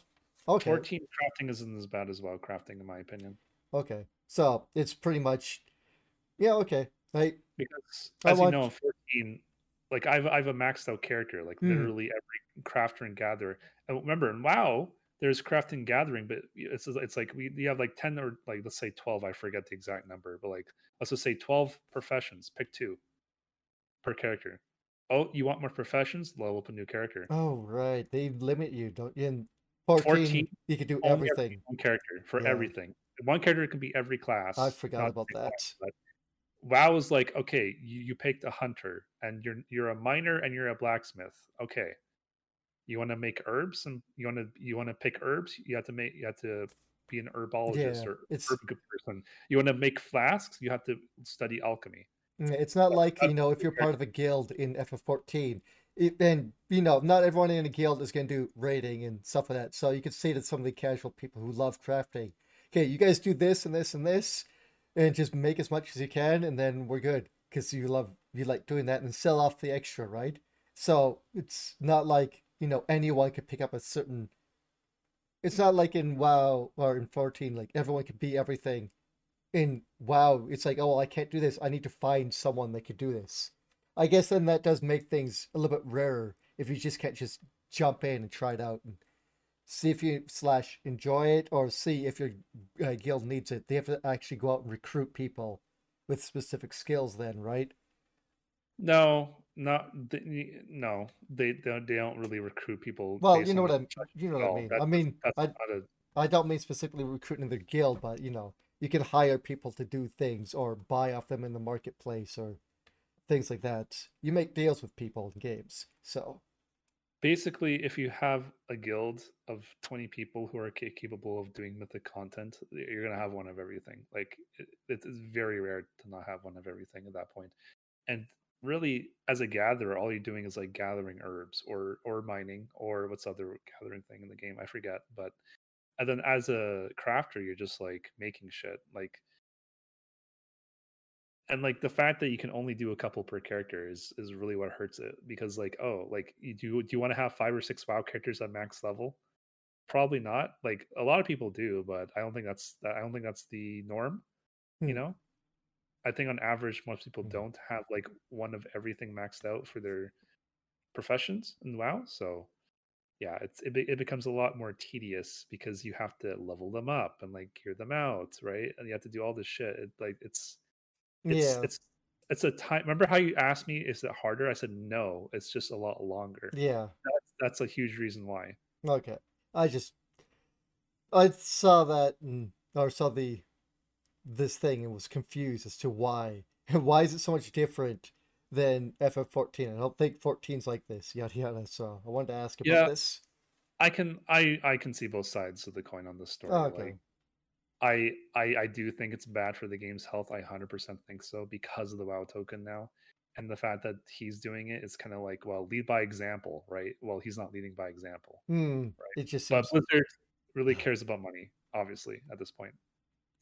Okay. 14 crafting isn't as bad as WoW crafting, in my opinion, Okay. So it's pretty much yeah, okay. I because I as you know, in 14, like I've I've a maxed out character, like Mm. literally every crafter and gatherer. And remember, in WoW, there's crafting gathering, but it's it's like we you have like 10 or like let's say 12. I forget the exact number, but like let's just say 12 professions. Pick two per character. Oh, you want more professions? Level up a new character. oh right. They limit you, don't you? In 14, 14, you can do everything. One character for Yeah. everything. One character can be every class. I forgot about that. class, WoW is like, okay, you, you picked a hunter and you're you're a miner and you're a blacksmith. Okay. You want to make herbs and you want to you want to pick herbs, you have to make you have to be an herbologist Yeah, or it's herb good person. You want to make flasks, you have to study alchemy. Mm, It's not like, you know, if you're part of a guild in FF14, it, then, you know, not everyone in a guild is going to do raiding and stuff like that. So you could say to some of the casual people who love crafting, okay, you guys do this and this and this, and just make as much as you can, and then we're good. Because you love, you like doing that and sell off the extra, right? So it's not like, you know, anyone could pick up a certain. It's not like in WoW or in 14, like everyone could be everything in WoW, it's like, oh, well, I can't do this. I need to find someone that could do this. I guess then that does make things a little bit rarer if you just can't just jump in and try it out and see if you slash enjoy it or see if your uh, guild needs it. They have to actually go out and recruit people with specific skills. Then, right? No, not the, no. They don't they don't really recruit people. Well, you know what I you know what I mean. That- I mean, I a I don't mean specifically recruiting their guild, but you know, you can hire people to do things or buy off them in the marketplace or things like that. You make deals with people in games. So, basically if you have a guild of 20 people who are capable of doing mythic content you're going to have one of everything like it, it is very rare to not have one of everything at that point. and really as a gatherer all you're doing is like gathering herbs or or mining or what's the other gathering thing in the game i forget but and then as a crafter you're just like making shit like and like the fact that you can only do a couple per character is is really what hurts it because like oh like you do do you want to have five or six wow characters at max level probably not like a lot of people do but i don't think that's i don't think that's the norm you Hmm. know i think on average most people Hmm. don't have like one of everything maxed out for their professions in wow so yeah it's it, it becomes a lot more tedious because you have to level them up and like gear them out right and you have to do all this shit it, like it's it's yeah, it's it's a time remember how you asked me is it harder i said no it's just a lot longer yeah. that's, that's a huge reason why Okay. I just I saw that and or saw the this thing and was confused as to why. why is it so much different than FF14? I don't think 14's like this. Yada yada. So I wanted to ask about Yeah. this. i can i i can see both sides of the coin on this story okay. like I, I i do think it's bad for the game's health i 100% think so because of the wow token now and the fact that he's doing it is kind of like well lead by example right well he's not leading by example Hmm. Right. It just but blizzard really cares about money obviously at this point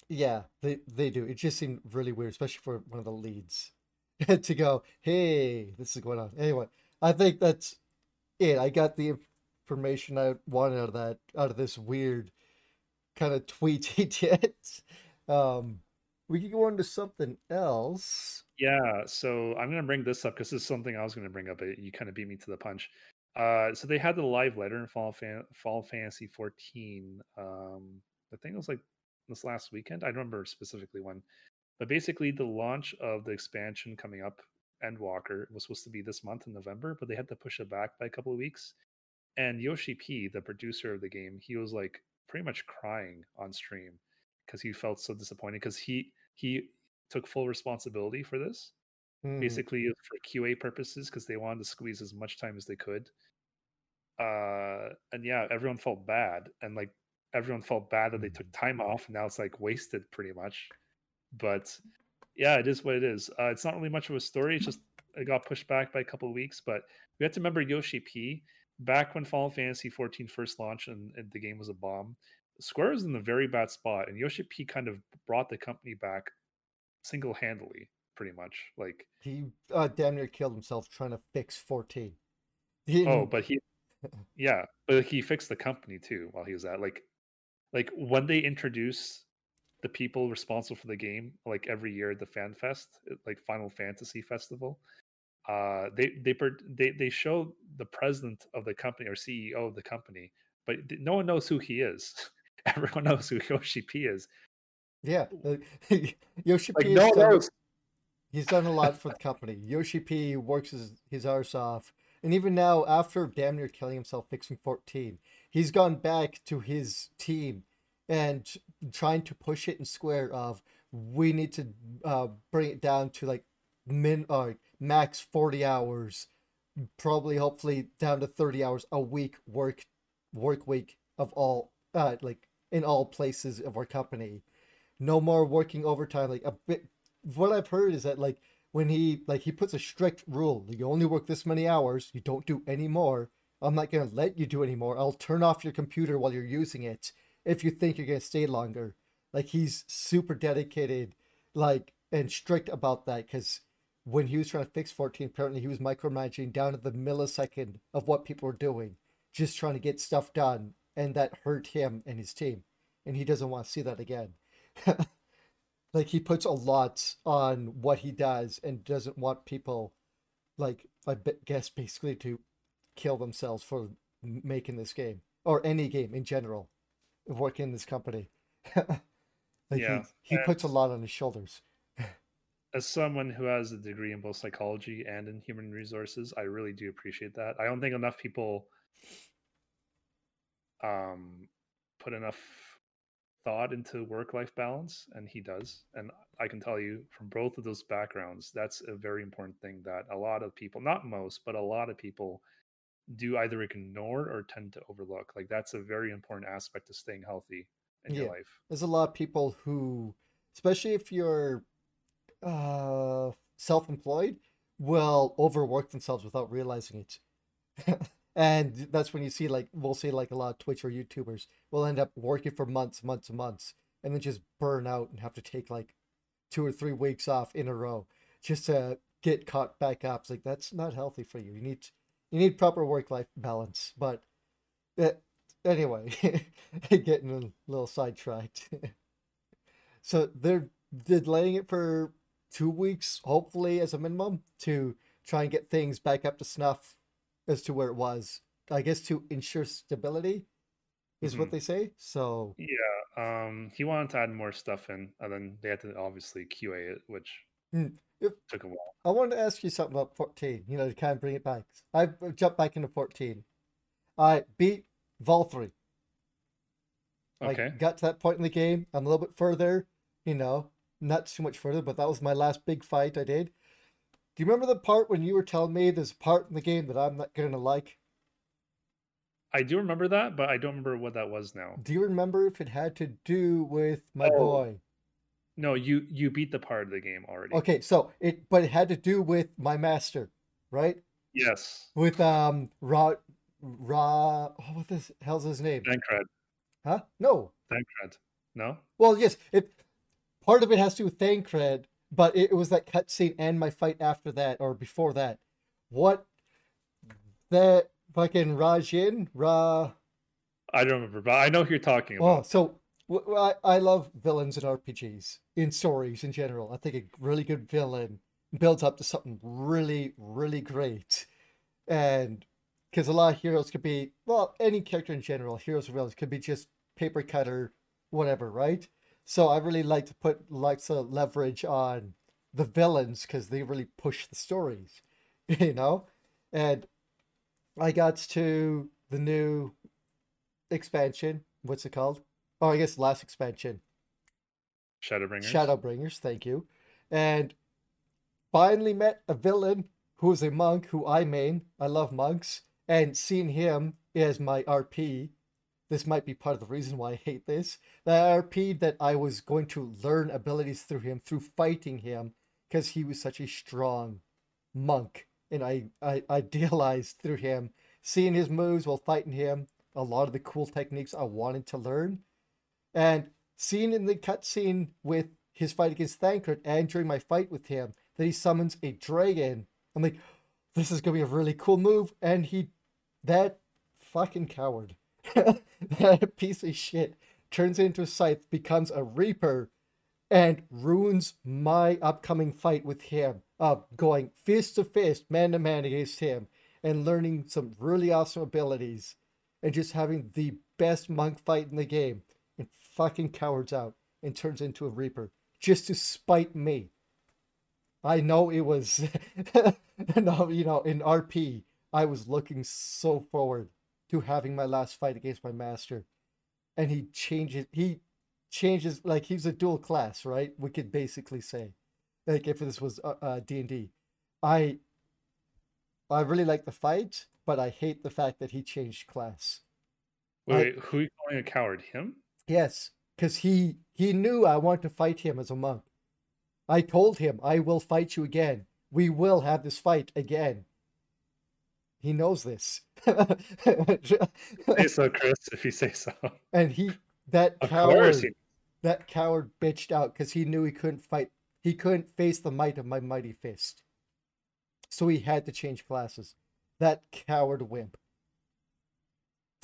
yeah, they they do. It just seemed really weird, especially for one of the leads to go, "Hey, this is going on." Anyway, I think that's it. I got the information I wanted out of that out of this weird kind of tweet did. Um, we could go on to something else. Yeah, so I'm gonna bring this up because this is something I was gonna bring up. But you kind of beat me to the punch. Uh, so they had the live letter in Fall, Fan- Fall Fantasy 14. Um, I think it was like this last weekend. I remember specifically when, but basically the launch of the expansion coming up, Endwalker, was supposed to be this month in November, but they had to push it back by a couple of weeks. And Yoshi P, the producer of the game, he was like pretty much crying on stream because he felt so disappointed because he he took full responsibility for this Hmm, basically for QA purposes because they wanted to squeeze as much time as they could. Uh, and yeah, everyone felt bad, and like everyone felt bad that they took time off. And now it's like wasted pretty much. But yeah, it is what it is. Uh, it's not really much of a story. It's just it got pushed back by a couple of weeks, but we have to remember Yoshi P. Back when Final Fantasy 14 first launched and, and the game was a bomb, Square was in a very bad spot, and Yoshi P kind of brought the company back single handedly, pretty much. Like He uh, damn near killed himself trying to fix 14. He oh, but he, yeah, but he fixed the company too while he was at like, like when they introduce the people responsible for the game, like every year at the Fan Fest, like Final Fantasy Festival, uh, they they they they show the president of the company or CEO of the company, but no one knows who he is. Everyone knows who Yoshi P is. yeah. Yoshi Like P no one done- knows. He's done a lot for the company. Yoshi P works his, his arse off. And even now, after damn near killing himself fixing 14, he's gone back to his team and trying to push it in square of we need to uh, bring it down to like min uh, max 40 hours, probably hopefully down to 30 hours a week work work week of all uh like in all places of our company. No more working overtime like a bit what I've heard is that like when he like he puts a strict rule, you only work this many hours, you don't do any more. I'm not gonna let you do any more. I'll turn off your computer while you're using it if you think you're gonna stay longer. Like he's super dedicated, like and strict about that because when he was trying to fix 14, apparently he was micromanaging down to the millisecond of what people were doing, just trying to get stuff done, and that hurt him and his team, and he doesn't want to see that again. like he puts a lot on what he does and doesn't want people like i guess basically to kill themselves for making this game or any game in general working in this company like Yeah, he, he puts a lot on his shoulders as someone who has a degree in both psychology and in human resources, I really do appreciate that. I don't think enough people um put enough thought into work life balance and he does. And I can tell you from both of those backgrounds, that's a very important thing that a lot of people, not most, but a lot of people do either ignore or tend to overlook. Like that's a very important aspect of staying healthy in Yeah. your life. there's a lot of people who especially if you're uh self-employed will overwork themselves without realizing it. And that's when you see like we'll see like a lot of twitch or youtubers will end up working for months months months and then just burn out and have to take like two or three weeks off in a row just to get caught back up. It's like that's not healthy for you. You need you need proper work-life balance. But uh, anyway getting a little sidetracked. So they're delaying it for two weeks, hopefully as a minimum, to try and get things back up to snuff as to where it was. I guess to ensure stability is what Mhm. they say. So Yeah, um, he wanted to add more stuff in, and then they had to obviously QA it, which Hmm, if- took a while. I wanted to ask you something about 14, you know, to kind of bring it back. I jumped back into 14. I beat Vol 3. Okay, I got to that point in the game. I'm a little bit further, you know, not too much further, but that was my last big fight I did. Do you remember the part when you were telling me there's a part in the game that I'm not going to like? I do remember that, but I don't remember what that was now. Do you remember if it had to do with my Oh. boy? No, you you beat the part of the game already. Okay, so it, but it had to do with my master, right? Yes, With um, Ra, Ra, oh, what the hell's his name? Thancred. Huh? No. Thancred. No. Well, yes, it part of it has to do with Thancred, but it, it was that cutscene and my fight after that or before that. What that fucking Rajin Ra? I don't remember, but I know who you're talking about. Oh, about. so I love villains in RPGs in stories in general. I think a really good villain builds up to something really really great, and because a lot of heroes could be well any character in general, heroes or villains could be just paper cutter, whatever, right? So I really like to put lots of leverage on the villains because they really push the stories, you know, and I got to the new expansion. What's it called? Oh, I guess last expansion, Shadowbringers. Shadowbringers. Thank you, and finally met a villain who is a monk who I main. I love monks, and seeing him as my RP this might be part of the reason why I hate this. That I RP that I was going to learn abilities through him, through fighting him, because he was such a strong monk. And I, I idealized through him, seeing his moves while fighting him, a lot of the cool techniques I wanted to learn. And seeing in the cutscene with his fight against Thancred and during my fight with him that he summons a dragon. I'm like, this is gonna be a really cool move. And he that fucking coward. That piece of shit turns into a scythe, becomes a reaper, and ruins my upcoming fight with him. Of going fist to fist, man to man against him, and learning some really awesome abilities, and just having the best monk fight in the game, and fucking cowards out and turns into a reaper just to spite me. I know it was, no, you know, in RP, I was looking so forward to having my last fight against my master, and he changes. He changes like he's a dual class, right? We could basically say, like if this was uh, uh, D and D, I I really like the fight, but I hate the fact that he changed class. Wait, I, who are you calling a coward? Him? Yes, because he he knew I want to fight him as a monk. I told him I will fight you again. We will have this fight again. He knows this. say so, Chris. If you say so. And he that of coward he... that coward bitched out because he knew he couldn't fight. He couldn't face the might of my mighty fist. So he had to change classes. That coward wimp.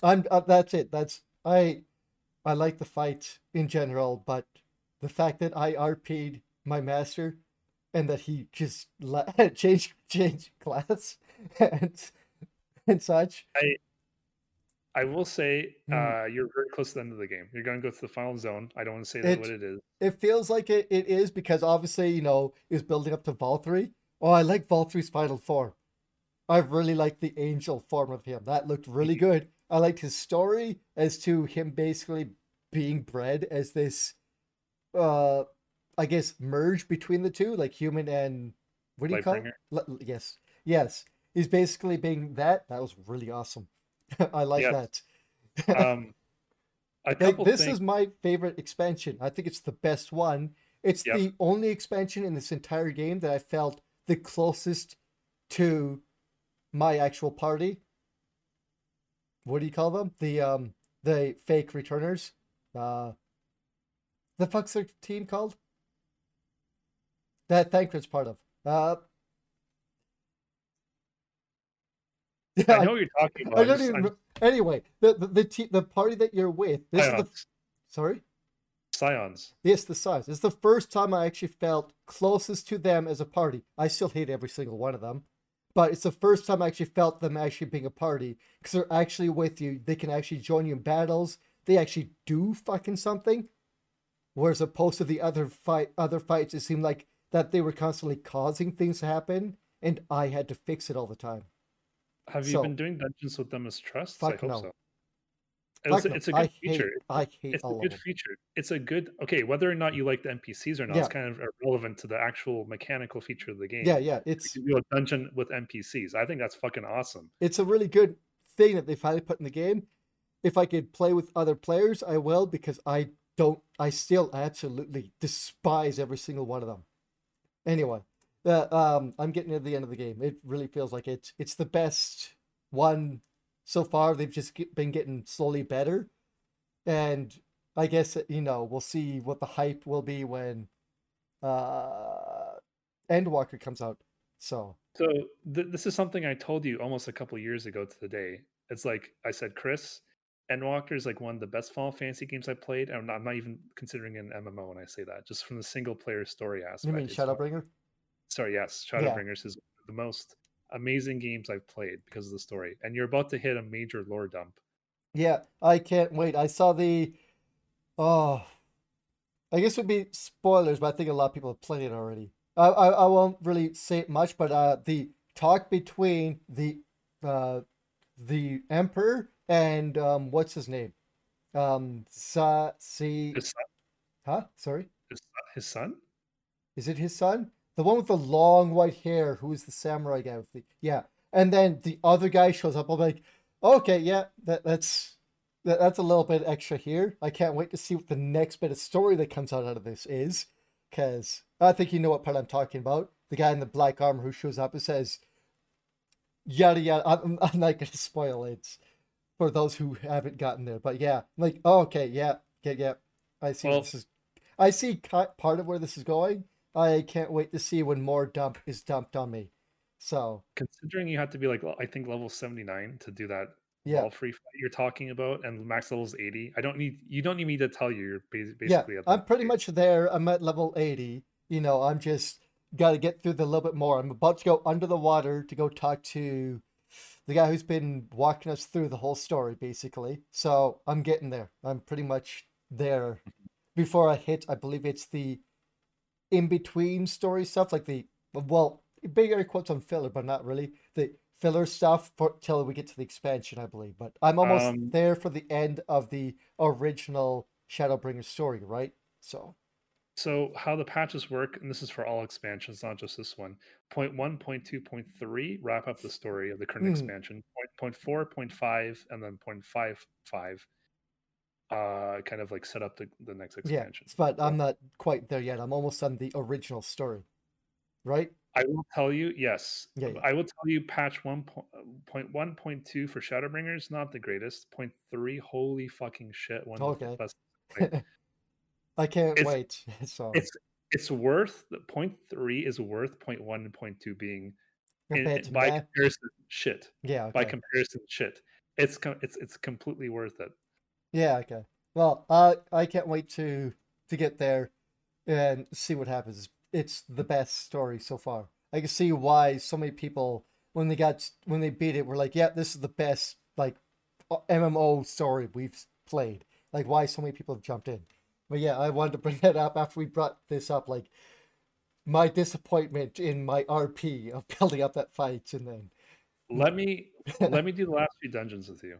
I'm. Uh, that's it. That's I. I like the fight in general, but the fact that I RP'd my master and that he just le- changed changed class and and such. I I will say mm. uh, you're very close to the end of the game. You're going to go to the final zone. I don't want to say that it, what it is. It feels like it, it is because obviously, you know, is building up to Vauthry. Oh, I like Vauthry's final form. I really like the angel form of him. That looked really good. I liked his story as to him basically being bred as this uh I guess merge between the two, like human and what do you call it? yes. Yes. He's basically being that. That was really awesome. I like that. um like, this things... is my favorite expansion. I think it's the best one. It's yep. the only expansion in this entire game that I felt the closest to my actual party what do you call them? The um the fake returners. Uh the fuck's their team called? That Thancred's part of. Uh yeah, I know what you're talking about. I don't even. Anyway, the the the, te- the party that you're with. This Scions. is the. Sorry. Scions. Yes, the Scions. It's the first time I actually felt closest to them as a party. I still hate every single one of them but it's the first time I actually felt them actually being a party because they're actually with you. They can actually join you in battles. They actually do fucking something. Whereas opposed to the other fight, other fights, it seemed like that they were constantly causing things to happen, and I had to fix it all the time. Have you so, been doing dungeons with them as trusts? I hope no. so. It's, it's, a good I feature. Hate, I hate it's a good feature. It's a good okay. Whether or not you like the NPCs or not, yeah. it's kind of irrelevant to the actual mechanical feature of the game. Yeah, yeah. It's you a dungeon with NPCs. I think that's fucking awesome. It's a really good thing that they finally put in the game. If I could play with other players, I will because I don't. I still absolutely despise every single one of them. Anyway, uh, um, I'm getting to the end of the game. It really feels like it's it's the best one so far. They've just been getting slowly better. And i guess you know we'll see what the hype will be when uh endwalker comes out. So so th- this is something i told you almost a couple years ago to the day. It's like i said chris endwalker is like one of the best final fantasy games i played. And i'm not, I'm not even considering an mmo when i say that just from the single player story aspect you mean shadowbringer sorry yes shadowbringers yeah. is the most amazing games I've played because of the story. And you're about to hit a major lore dump. Yeah, I can't wait. I saw the oh I guess it would be spoilers, but I think a lot of people have played it already. I I, I won't really say it much, but uh the talk between the uh the Emperor and um what's his name? Um Sa Si Huh? Sorry? His, his son? Is it his son? The one with the long white hair, who is the samurai guy with the yeah. And then the other guy shows up. I'm like, okay, yeah, that that's that, that's a little bit extra here. I can't wait to see what the next bit of story that comes out, out of this is, because I think you know what part I'm talking about. The guy in the black armor who shows up and says, yada yada. I'm, I'm not to spoil it for those who haven't gotten there, but yeah, like, oh, okay, yeah, yeah, yeah. I see Well- this is. I see part of where this is going. I can't wait to see when more dump is dumped on me. So Considering you have to be like I think level 79 to do that yeah, free fight you're talking about, and max level is 80. I don't need you don't need me to tell you you're bas- yeah, basically at I'm pretty much there. I'm at level 80. You know, I'm just got to get through the little bit more. I'm about to go under the water to go talk to the guy who's been walking us through the whole story, basically. So I'm getting there. I'm pretty much there mm-hmm. before I hit. I believe it's the in between story stuff, like the well, big air quotes on filler, but not really the filler stuff for till we get to the expansion, I believe. But I'm almost Um, there for the end of the original Shadowbringer story, right? So So how the patches work, and this is for all expansions, not just this one. Point one, point two, point three wrap up the story of the current Mhm. expansion. Point point four, point five, and then point five five. Uh, kind of like set up the, the next expansion. yeah, but I'm not quite there yet. I'm almost on the original story, right? I will tell you, yes. Yeah, yeah. I will tell you, patch one po- uh, point one point two for Shadowbringers, not the greatest. Point three, holy fucking shit, one of the Okay. best. I can't It's- wait. So It's it's worth the point three is worth point one and point two being in, by that, comparison shit. yeah, By comparison, shit. It's it's it's completely worth it. Yeah, okay. Well, uh, I can't wait to to get there and see what happens. It's the best story so far. I can see why so many people when they got when they beat it were like, "Yeah, this is the best like MMO story we've played." Like why so many people have jumped in. But yeah, I wanted to bring that up after we brought this up like my disappointment in my RP of building up that fight and then Let me let me do the last few dungeons with you.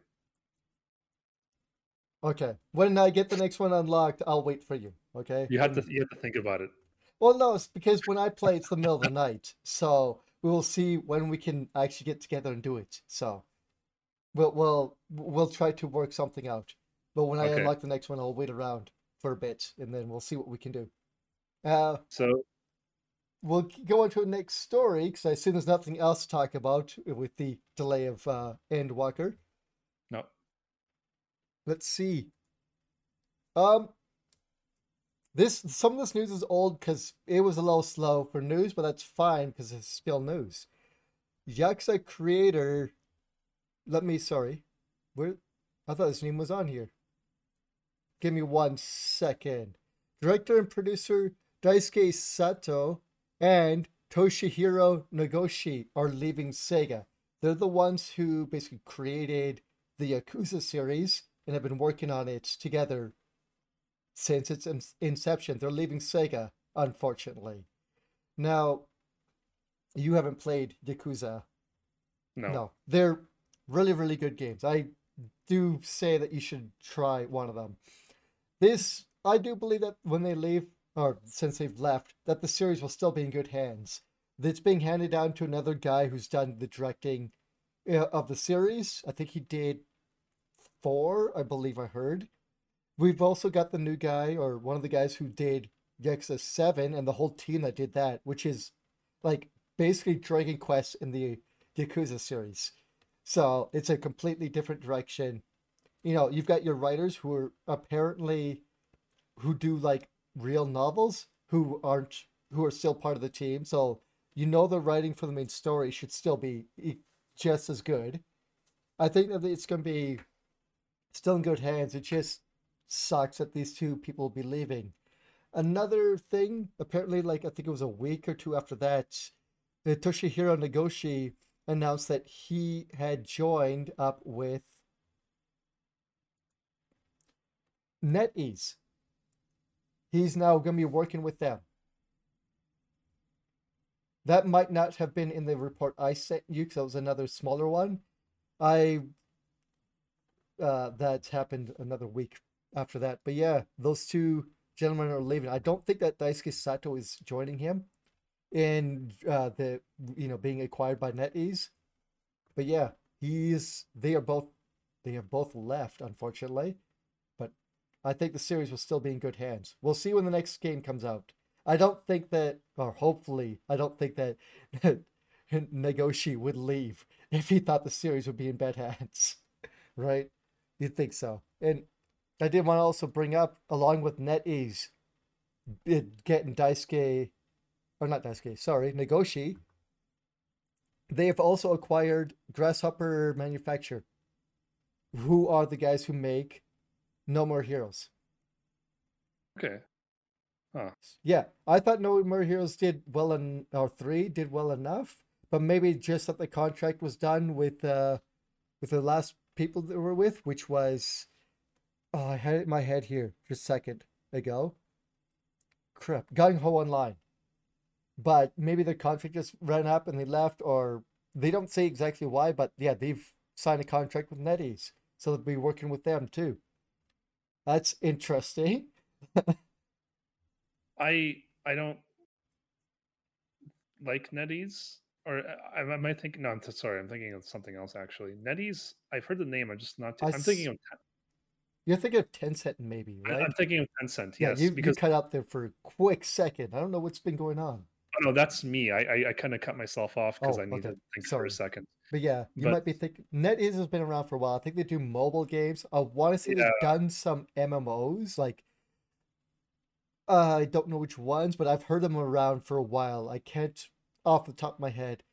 Okay, when I get the next one unlocked, I'll wait for you. Okay? You have to you have to think about it. Well, no, it's because when I play, it's the middle of the night. So we will see when we can actually get together and do it. So we'll we'll we'll try to work something out. But when I Okay. unlock the next one, I'll wait around for a bit, and then we'll see what we can do. Uh, So we'll go on to the next story because I assume there's nothing else to talk about with the delay of uh, Endwalker. Let's see. Um, this some of this news is old because it was a little slow for news, but that's fine because it's still news. Yakuza creator, let me sorry, where I thought his name was on here. Give me one second. Director and producer Daisuke Sato and Toshihiro Nagoshi are leaving Sega. They're the ones who basically created the Yakuza series and have been working on it together since its in- inception. They're leaving Sega, unfortunately. Now, you haven't played Yakuza. no, No, they're really, really good games. I do say that you should try one of them. This, I do believe that when they leave, or since they've left, that the series will still be in good hands. It's being handed down to another guy who's done the directing uh, of the series. I think he did four, I believe I heard. We've also got the new guy, or one of the guys who did Yakuza 7 and the whole team that did that, which is like basically Dragon Quest in the Yakuza series. So it's a completely different direction. You know, you've got your writers who are apparently who do like real novels who aren't who are still part of the team. So you know the writing for the main story should still be just as good. I think that it's going to be still in good hands. It just sucks that these two people will be leaving. Another thing, apparently, like I think it was a week or two after that, Toshihiro Nagoshi announced that he had joined up with NetEase. He's now going to be working with them. That might not have been in the report I sent you because that was another smaller one. I uh, that happened another week after that. But yeah, those two gentlemen are leaving. I don't think that Daisuke Sato is joining him in uh, the you know being acquired by NetEase. But yeah, he's they are both they have both left, unfortunately. But I think the series will still be in good hands. We'll see when the next game comes out. I don't think that, or hopefully, I don't think that Nagoshi would leave if he thought the series would be in bad hands, right? You'd think so. And I did want to also bring up, along with NetEase, getting Daisuke, or not Daisuke, sorry, Nagoshi, they have also acquired Grasshopper Manufacture, who are the guys who make No More Heroes. Okay. Huh. Yeah, I thought No More Heroes did well in or three did well enough, but maybe just that the contract was done with uh with the last people that were with, which was oh I had it in my head here just a second ago. Crap, Gung Ho Online. But maybe the contract just ran up and they left, or they don't say exactly why, but yeah, they've signed a contract with NetEase, so they'll be working with them too. That's interesting. I I don't like NetEase, or I, am, am I thinking? No, I'm t- sorry. I'm thinking of something else actually. NetEase. I've heard the name. I'm just not. I I'm thinking of. You're thinking of Tencent, maybe, I- right? I'm thinking of Tencent. Yeah, you, because you cut out there for a quick second. I don't know what's been going on. oh, no, that's me. I I, I kind of cut myself off because Oh, I need okay. to think for Sorry. a second. But yeah, you But- might be thinking NetEase has been around for a while. I think they do mobile games. I want to say Yeah. they've done some MMOs. Like, uh, I don't know which ones, but I've heard them around for a while. I can't, off the top of my head,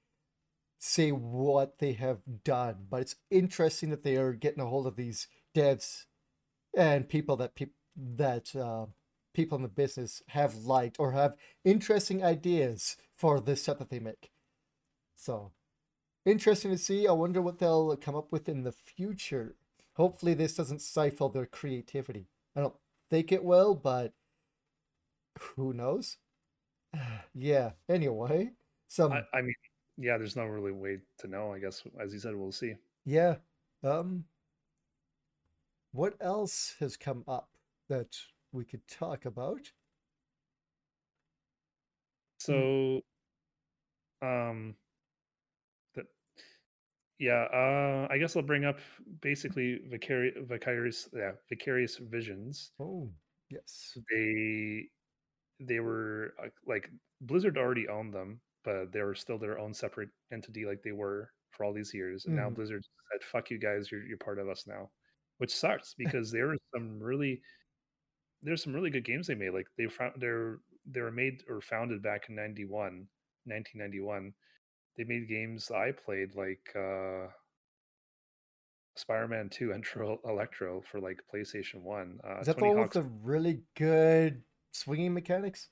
say what they have done. But it's interesting that they are getting a hold of these devs and people that people that uh, people in the business have liked or have interesting ideas for the stuff that they make. So interesting to see. I wonder what they'll come up with in the future. Hopefully, this doesn't stifle their creativity. I don't think it will, but who knows? yeah. Anyway, some I, I mean, yeah. There's no really way to know. I guess, as you said, we'll see. yeah. Um, what else has come up that we could talk about? So, um, that yeah. Uh, I guess I'll bring up basically vicarious, vicarious, yeah, vicarious visions. Oh, yes. they they were uh, like Blizzard already owned them, but they were still their own separate entity, like they were for all these years. And now Mhm. Blizzard said, "Fuck you guys, you're you're part of us now," which sucks because there were some really there's some really good games they made. Like they found they're they were made or founded back in 91, 1991. They made games I played like uh Spider-Man 2 Enter Electro for like PlayStation 1. Uh, Is that the one Hawk's with the really good swinging mechanics?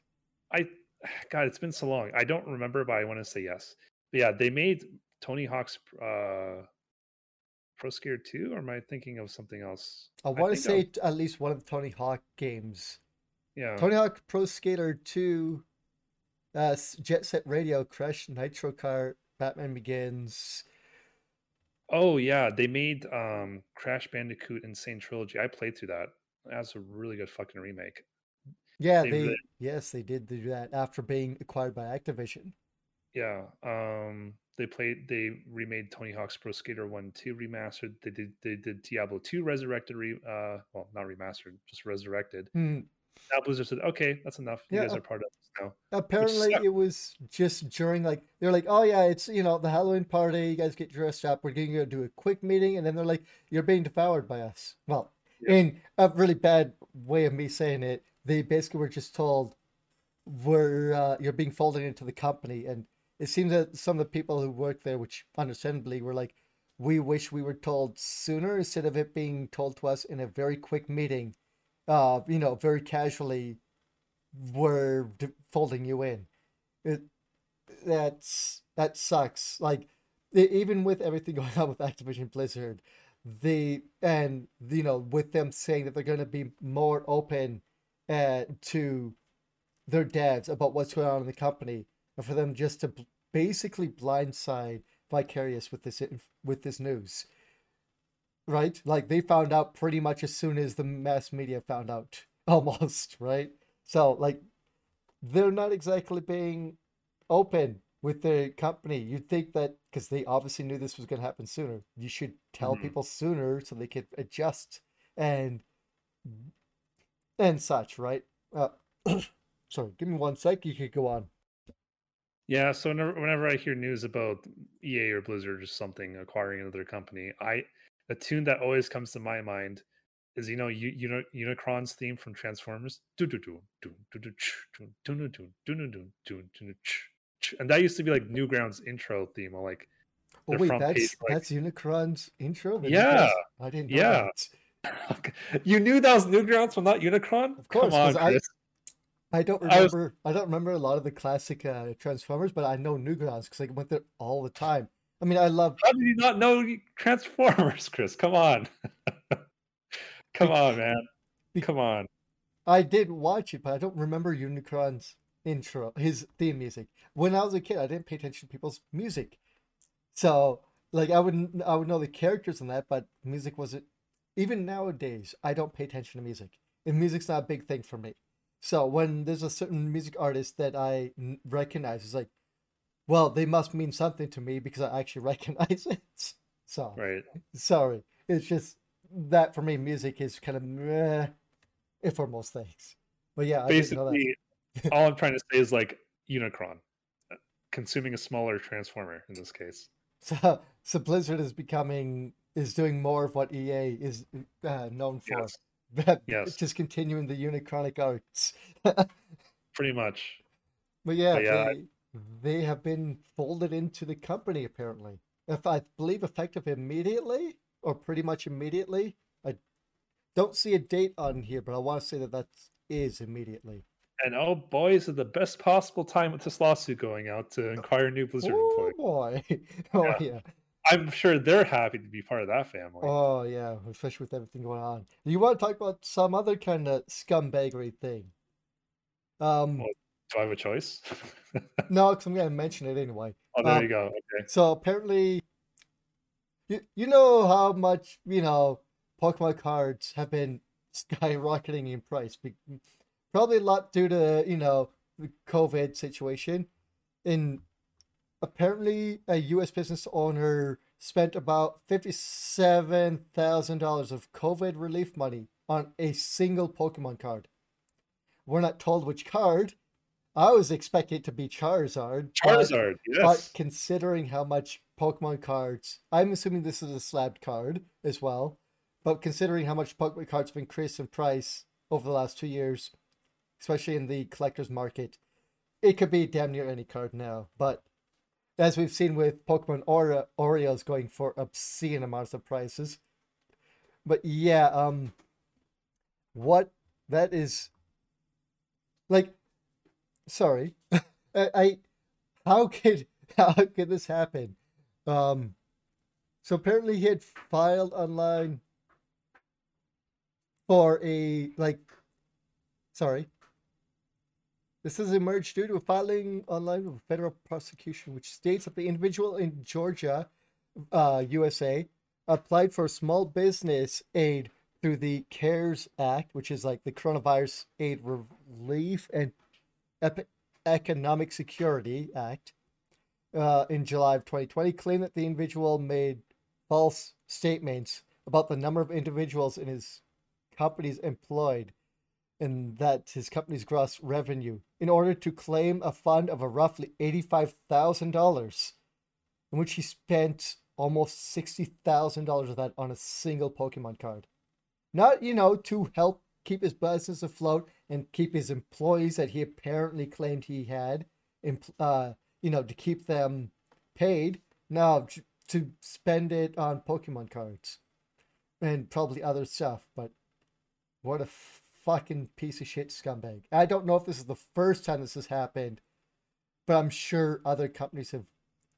I God, it's been so long. I don't remember, but I want to say yes. But yeah, they made Tony Hawk's uh Pro Skater 2, or am I thinking of something else? I want to say I'm- at least one of the Tony Hawk games. yeah. Tony Hawk Pro Skater 2, uh, Jet Set Radio, Crash, Nitro Kart, Batman Begins. Oh yeah, they made um Crash Bandicoot N. Sane Trilogy. I played through that. That's a really good fucking remake. Yeah, They they, yes, they did do that after being acquired by Activision. Yeah. Um they played they remade Tony Hawk's Pro Skater 1 2 remastered. They did they did Diablo 2 resurrected re uh well not remastered, just resurrected. Hmm. Now Blizzard said, okay, that's enough. You Yeah, guys are part of this now. Apparently, it was just during like they're like, oh yeah, it's you know the Halloween party. You guys get dressed up. We're going to do a quick meeting, and then they're like, you're being devoured by us. Well, Yeah. in a really bad way of me saying it, they basically were just told, we're uh, you're being folded into the company, and it seems that some of the people who worked there, which understandably were like, we wish we were told sooner instead of it being told to us in a very quick meeting, uh, you know, very casually we're d- folding you in. It that's that sucks. Like even with everything going on with Activision Blizzard, the and you know with them saying that they're going to be more open uh, to their devs about what's going on in the company, and for them just to basically blindside Vicarious with this with this news. Right? Like they found out pretty much as soon as the mass media found out, almost, right? So like they're not exactly being open with the company. You'd think that because they obviously knew this was going to happen sooner, you should tell Mhm. people sooner so they could adjust and and such, right? Uh, sorry, give me one sec. You could go on. Yeah, so whenever, whenever I hear news about EA or Blizzard or something acquiring another company, I the tune that always comes to my mind is you know you you know Unicron's theme from Transformers, and that used to be like Newgrounds intro theme, or like Oh wait, that's page, like- that's Unicron's intro. Yeah, I didn't know yeah. that. you knew that was Newgrounds, but not Unicron. Of course, Come on, I- I don't I was- remember. I don't remember a lot of the classic uh, Transformers, but I know Newgrounds because I went there all the time. I mean, I love. How did you not know Transformers, Chris? Come on, come on, man, come on. I did watch it, but I don't remember Unicron's intro, his theme music. When I was a kid, I didn't pay attention to people's music, so like I would I would know the characters in that, but music wasn't. Even nowadays, I don't pay attention to music, and music's not a big thing for me. So when there's a certain music artist that I n- recognize, it's like, well, they must mean something to me because I actually recognize it. So Right. sorry, it's just that for me, music is kind of meh for most things. But yeah, I didn't know that. Basically, all I'm trying to say is like Unicron uh, consuming a smaller transformer in this case. So, so Blizzard is becoming is doing more of what EA is uh, known for. Yes, Yes. just continuing the Unicronic arts. pretty much. But yeah, But yeah, they, they have been folded into the company apparently. If I believe effective immediately or pretty much immediately. I don't see a date on here, but I want to say that that is immediately. And oh boy, is it the best possible time with this lawsuit going out to inquire new Blizzard Oh employee. boy! Oh Yeah. yeah! I'm sure they're happy to be part of that family. Oh yeah! Especially with everything going on. You want to talk about some other kind of scumbaggery thing? Um, Well- Do I have a choice? no, because I'm gonna mention it anyway. oh, there um, you go. Okay. So apparently, you you know how much you know Pokemon cards have been skyrocketing in price. Probably a lot due to you know the COVID situation. In apparently, a U.S. business owner spent about fifty-seven thousand dollars of COVID relief money on a single Pokemon card. We're not told which card. I was expecting it to be Charizard. Charizard, but yes. But considering how much Pokemon cards, I'm assuming this is a slabbed card as well. But considering how much Pokemon cards have increased in price over the last two years, especially in the collector's market, it could be damn near any card now. But as we've seen with Pokemon Ore- Oreos going for obscene amounts of prices. But yeah, um, what that is like, sorry, I, I how could how could this happen? Um, so apparently he had filed online for a like, sorry. This has emerged due to a filing online of federal prosecution, which states that the individual in Georgia, uh, USA, applied for small business aid through the CARES Act, which is like the Coronavirus Aid Relief and Epi- Economic Security Act, uh, in July of 2020, claimed that the individual made false statements about the number of individuals in his companies employed and that his company's gross revenue in order to claim a fund of a roughly $85,000 in which he spent almost $60,000 of that on a single Pokemon card. Not, you know, to help keep his business afloat and keep his employees that he apparently claimed he had, uh, you know, to keep them paid. No, to spend it on Pokemon cards and probably other stuff. But what a fucking piece of shit scumbag. I don't know if this is the first time this has happened, but I'm sure other companies have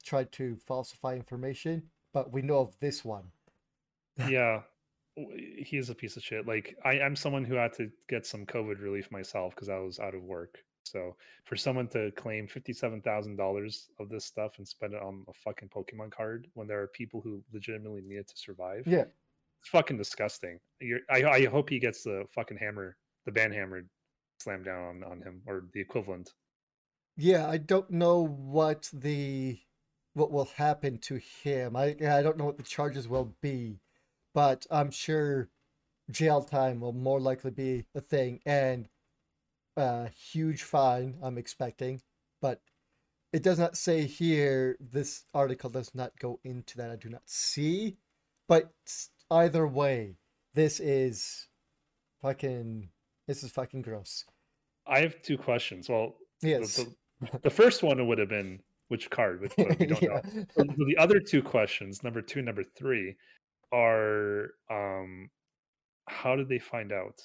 tried to falsify information. But we know of this one. yeah he is a piece of shit like I, i'm someone who had to get some covid relief myself because i was out of work so for someone to claim $57000 of this stuff and spend it on a fucking pokemon card when there are people who legitimately need it to survive Yeah. it's fucking disgusting You're, I, I hope he gets the fucking hammer the ban hammer slammed down on, on him or the equivalent Yeah, I don't know what the what will happen to him. I I don't know what the charges will be, but I'm sure jail time will more likely be a thing and a huge fine I'm expecting. But it does not say here. This article does not go into that. I do not see. But either way, this is fucking. This is fucking gross. I have two questions. Well, Yes. the, the, the first one would have been which card, which but we don't know. yeah. So the other two questions, number two, number three, are um, how did they find out?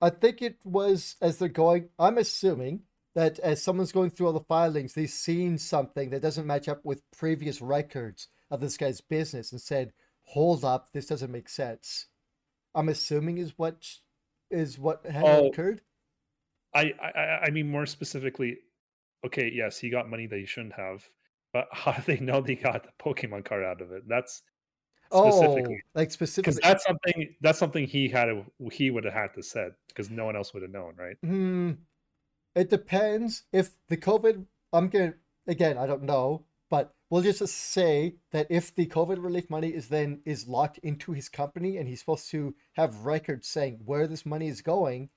I think it was as they're going. I'm assuming that as someone's going through all the filings, they've seen something that doesn't match up with previous records of this guy's business and said, "Hold up, this doesn't make sense." I'm assuming is what is what had Oh. occurred. I, I I- mean more specifically, okay, yes, he got money that he shouldn't have, but how do they know they got the Pokemon card out of it? That's Oh, specifically like because specifically. that's something that's something he had he would have had to said because no one else would have known, right? Hmm. It depends if the COVID. I'm gonna again. I don't know, but we'll just say that if the COVID relief money is then is locked into his company and he's supposed to have records saying where this money is going,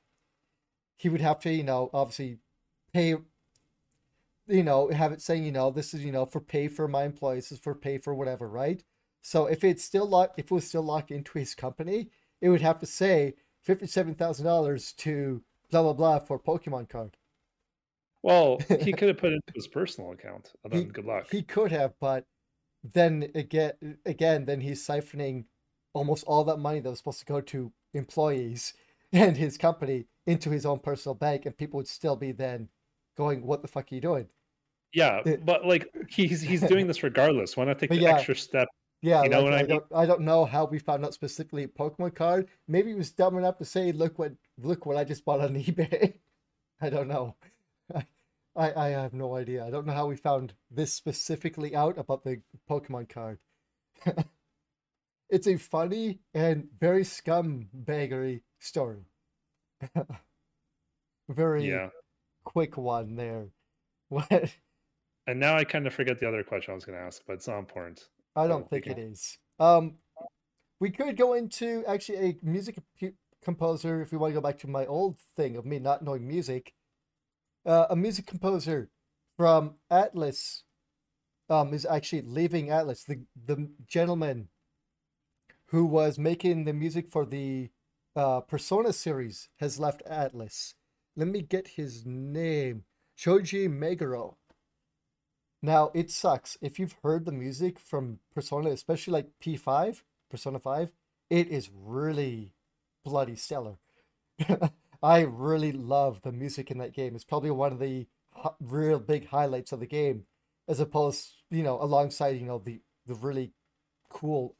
he would have to, you know, obviously pay. You know, have it saying, you know, this is, you know, for pay for my employees, this is for pay for whatever, right? So if it's still locked, if it was still locked into his company, it would have to say fifty-seven thousand dollars to blah blah blah for Pokemon card. Well, he could have put it into his personal account. And He- good luck. He could have, but then again, again, then he's siphoning almost all that money that was supposed to go to employees and his company into his own personal bank, and people would still be then going, "What the fuck are you doing?" yeah, eh. but like he's he's doing this regardless. Why not take But the yeah. extra step? Yeah, You know like, I I mean? don't, I don't know how we found out specifically a Pokemon card. Maybe he was dumb enough to say, "Look what, look what I just bought on eBay." I don't know. I, I, have no idea. I don't know how we found this specifically out about the Pokemon card. it's a funny and very scumbaggery story. very Yeah. quick one there. What? And now I kind of forget the other question I was going to ask, but it's not important. I don't think it is. Um, we could go into actually a music composer if we want to go back to my old thing of me not knowing music. Uh, a music composer from Atlus um, is actually leaving Atlus. The the gentleman who was making the music for the uh, Persona series has left Atlus. Let me get his name. Shoji Meguro. Now it sucks if you've heard the music from Persona, especially like P5, Persona 5, it is really bloody stellar. I really love the music in that game. It's probably one of the real big highlights of the game, as opposed, you know, alongside, you know, the the really cool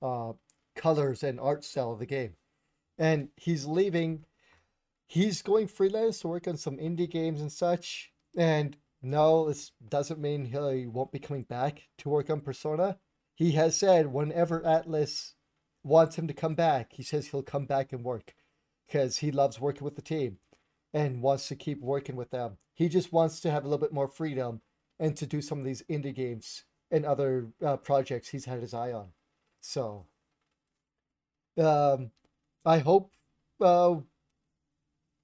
uh, colors and art style of the game. And he's leaving. He's going freelance to work on some indie games and such. And no, this doesn't mean he won't be coming back to work on Persona. He has said whenever Atlus wants him to come back, he says he'll come back and work because he loves working with the team and wants to keep working with them. He just wants to have a little bit more freedom and to do some of these indie games and other uh, projects he's had his eye on. So, um, I hope uh,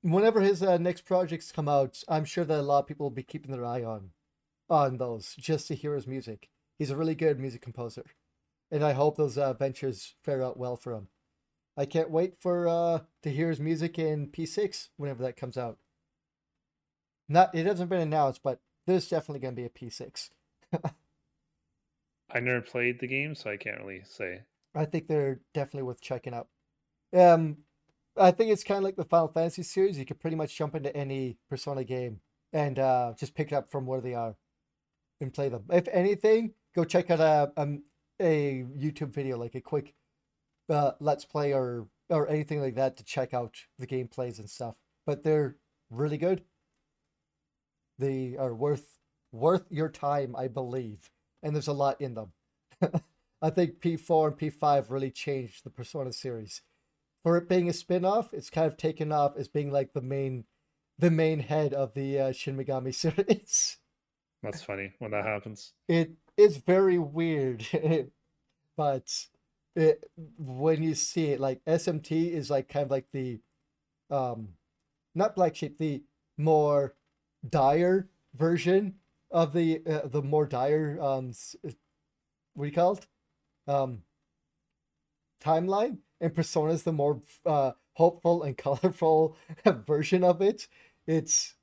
whenever his uh, next projects come out, I'm sure that a lot of people will be keeping their eye on on those just to hear his music. He's a really good music composer, and I hope those uh, ventures fare out well for him. I can't wait for uh, to hear his music in P6 whenever that comes out. Not it hasn't been announced, but there's definitely going to be a P6. I never played the game, so I can't really say. I think they're definitely worth checking out. Um, I think it's kind of like the Final Fantasy series. You could pretty much jump into any Persona game and uh, just pick it up from where they are and play them. If anything, go check out a um, a YouTube video, like a quick uh, let's play or or anything like that to check out the gameplays and stuff. But they're really good. They are worth worth your time, I believe, and there's a lot in them. I think P4 and P5 really changed the Persona series. For it being a spin-off, it's kind of taken off as being like the main the main head of the uh, Shin Megami series. That's funny when that happens. It is very weird, but it, when you see it, like SMT is like kind of like the, um, not black sheep, the more dire version of the uh, the more dire um what do you call it? Um timeline and persona is the more uh hopeful and colorful version of it. It's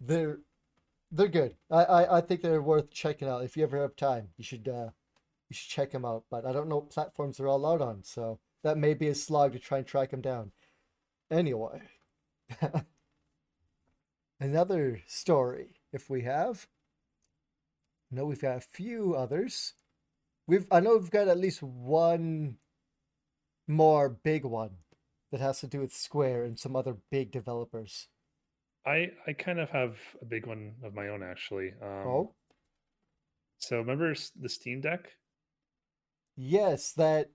they're they're good. I, I i think they're worth checking out. If you ever have time you should uh you should check them out but i don't know what platforms they're all out on so that may be a slog to try and track them down. Anyway another story. If we have no we've got a few others. We've i know we've got at least one more big one that has to do with square and some other big developers. I I kind of have a big one of my own actually. Um, oh. So remember the Steam Deck? Yes that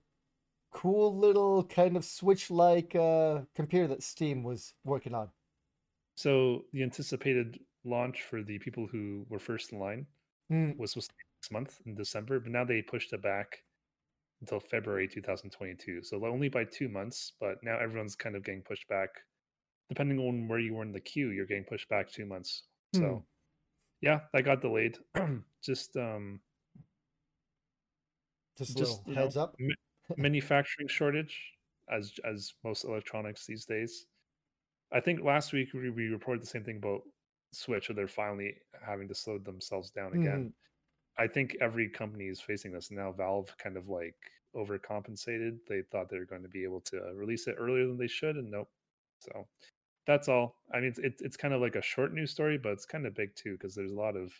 cool little kind of switch like uh computer that steam was working on So the anticipated launch for the people who were first in line Hmm, was supposed to be next month in December, but now they pushed it back until February 2022. So only by two months, but now everyone's kind of getting pushed back. Depending on where you were in the queue, you're getting pushed back two months. Hmm. So yeah, that got delayed. Just um just a just you know, heads up manufacturing shortage as as most electronics these days. I think last week we, we reported the same thing about Switch, where they're finally having to slow themselves down again. Mm. I think every company is facing this now. Valve kind of like overcompensated. They thought they were going to be able to release it earlier than they should, and nope. So that's all. I mean, it's, it's kind of like a short news story, but it's kind of big too because there's a lot of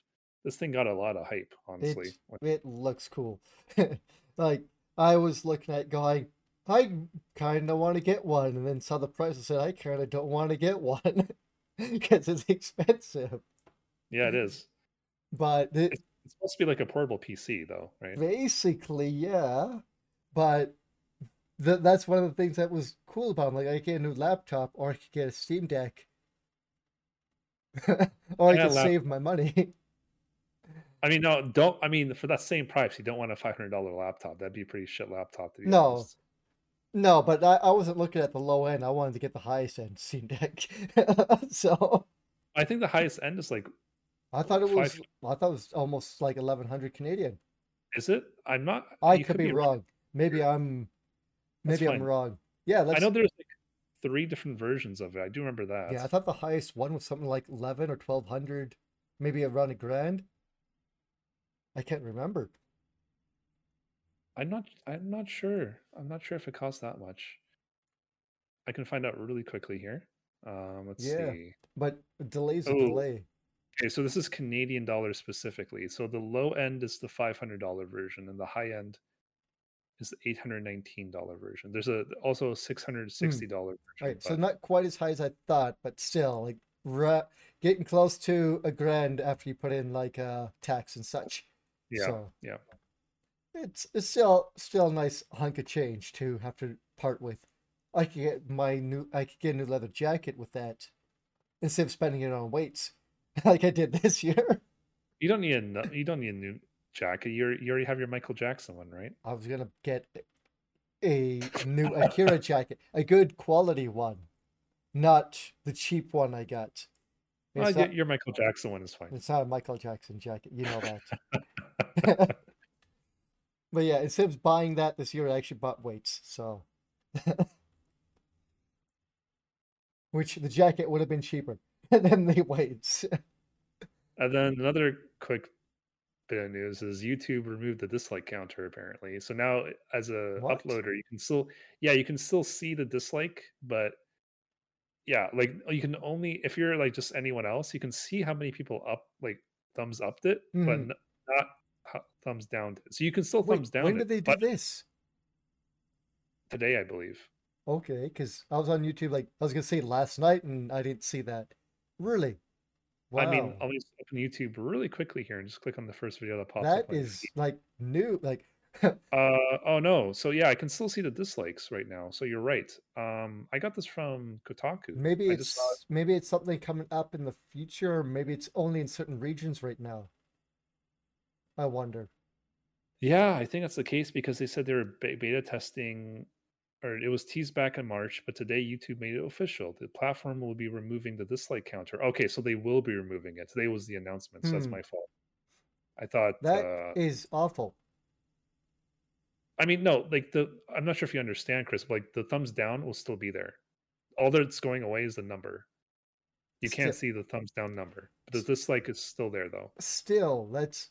this thing got a lot of hype. Honestly, It, it looks cool. like I was looking at going, I kind of want to get one, and then saw the price and said, I kind of don't want to get one because it's expensive. yeah, it is. But it, It's supposed to be like a portable PC, though, right? basically, yeah. But th- that's one of the things that was cool about it. Like, I get a new laptop, or I could get a Steam Deck, or I Yeah, could lap- save my money. I mean, no, don't. I mean, for that same price, you don't want a five hundred dollar laptop. That'd be a pretty shit laptop. To be No. honest. no, but I, I wasn't looking at the low end. I wanted to get the highest end Steam Deck. so. I think the highest end is like, I thought it was. I thought it was almost like eleven hundred Canadian. is it? I'm not. I you could be wrong. Maybe I'm. That's Maybe I'm wrong. Yeah, I let's. I know there's like three different versions of it. I do remember that. Yeah, I thought the highest one was something like eleven or twelve hundred, maybe around a grand. I can't remember. I'm not. I'm not sure. I'm not sure if it costs that much. I can find out really quickly here. Um, let's Yeah. see. But a delay's a Oh. delay. Okay, so this is Canadian dollars specifically. So the low end is the five hundred dollar version, and the high end is the eight hundred nineteen dollar version. There's a also a six hundred sixty dollar version. Hmm. Right, so not quite as high as I thought, but still, like, ra- getting close to a grand after you put in like uh tax and such. Yeah, so- yeah. It's it's still still a nice hunk of change to have to part with. I could get my new I could get a new leather jacket with that instead of spending it on weights like I did this year. You don't need a you don't need a new jacket. You you already have your Michael Jackson one, right? I was gonna get a new Akira jacket, a good quality one, not the cheap one I got. Well, not, your Michael Jackson one is fine. it's not a Michael Jackson jacket, you know that. But yeah, instead of buying that this year, I actually bought weights. So, which the jacket would have been cheaper than the weights. And then another quick bit of news is YouTube removed the dislike counter apparently. So now as a What? uploader, you can still yeah, you can still see the dislike, but yeah, like you can only if you're like just anyone else, you can see how many people up like thumbs upped it, but Mhm. not thumbs down. So you can still Wait, thumbs down when did they do this? today, I believe. Okay, because I was on YouTube like I was gonna say last night and I didn't see that. Really? Wow. I mean, I'll just open YouTube really quickly here and just click on the first video that pops that up. is like new. Like uh oh no. So yeah, I can still see the dislikes right now. So you're right. Um I got this from Kotaku. Maybe I just saw it. it's maybe it's something coming up in the future, or maybe it's only in certain regions right now. I wonder. Yeah, I think that's the case because they said they were beta testing or it was teased back in March, but today YouTube made it official. The platform will be removing the dislike counter. Okay, so they will be removing it. Today was the announcement, so that's Hmm. my fault. I thought That uh is awful. I mean no, like the I'm not sure if you understand, Chris, but like the thumbs down will still be there. All that's going away is the number. You can't Still, see the thumbs down number. But the dislike is still there though. still, that's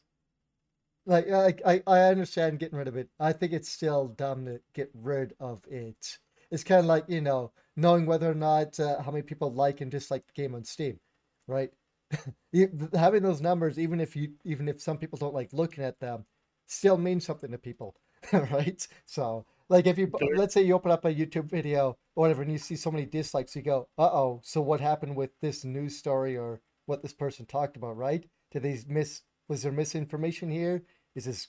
like I I I understand getting rid of it. I think it's still dumb to get rid of it. It's kind of like, you know, knowing whether or not uh, how many people like and dislike the game on Steam, right? Having those numbers, even if you even if some people don't like looking at them, still means something to people, right? So, like if you let's say you open up a YouTube video or whatever and you see so many dislikes, you go, "Uh-oh, so what happened with this news story or what this person talked about, right? Did they miss was there misinformation here? Is this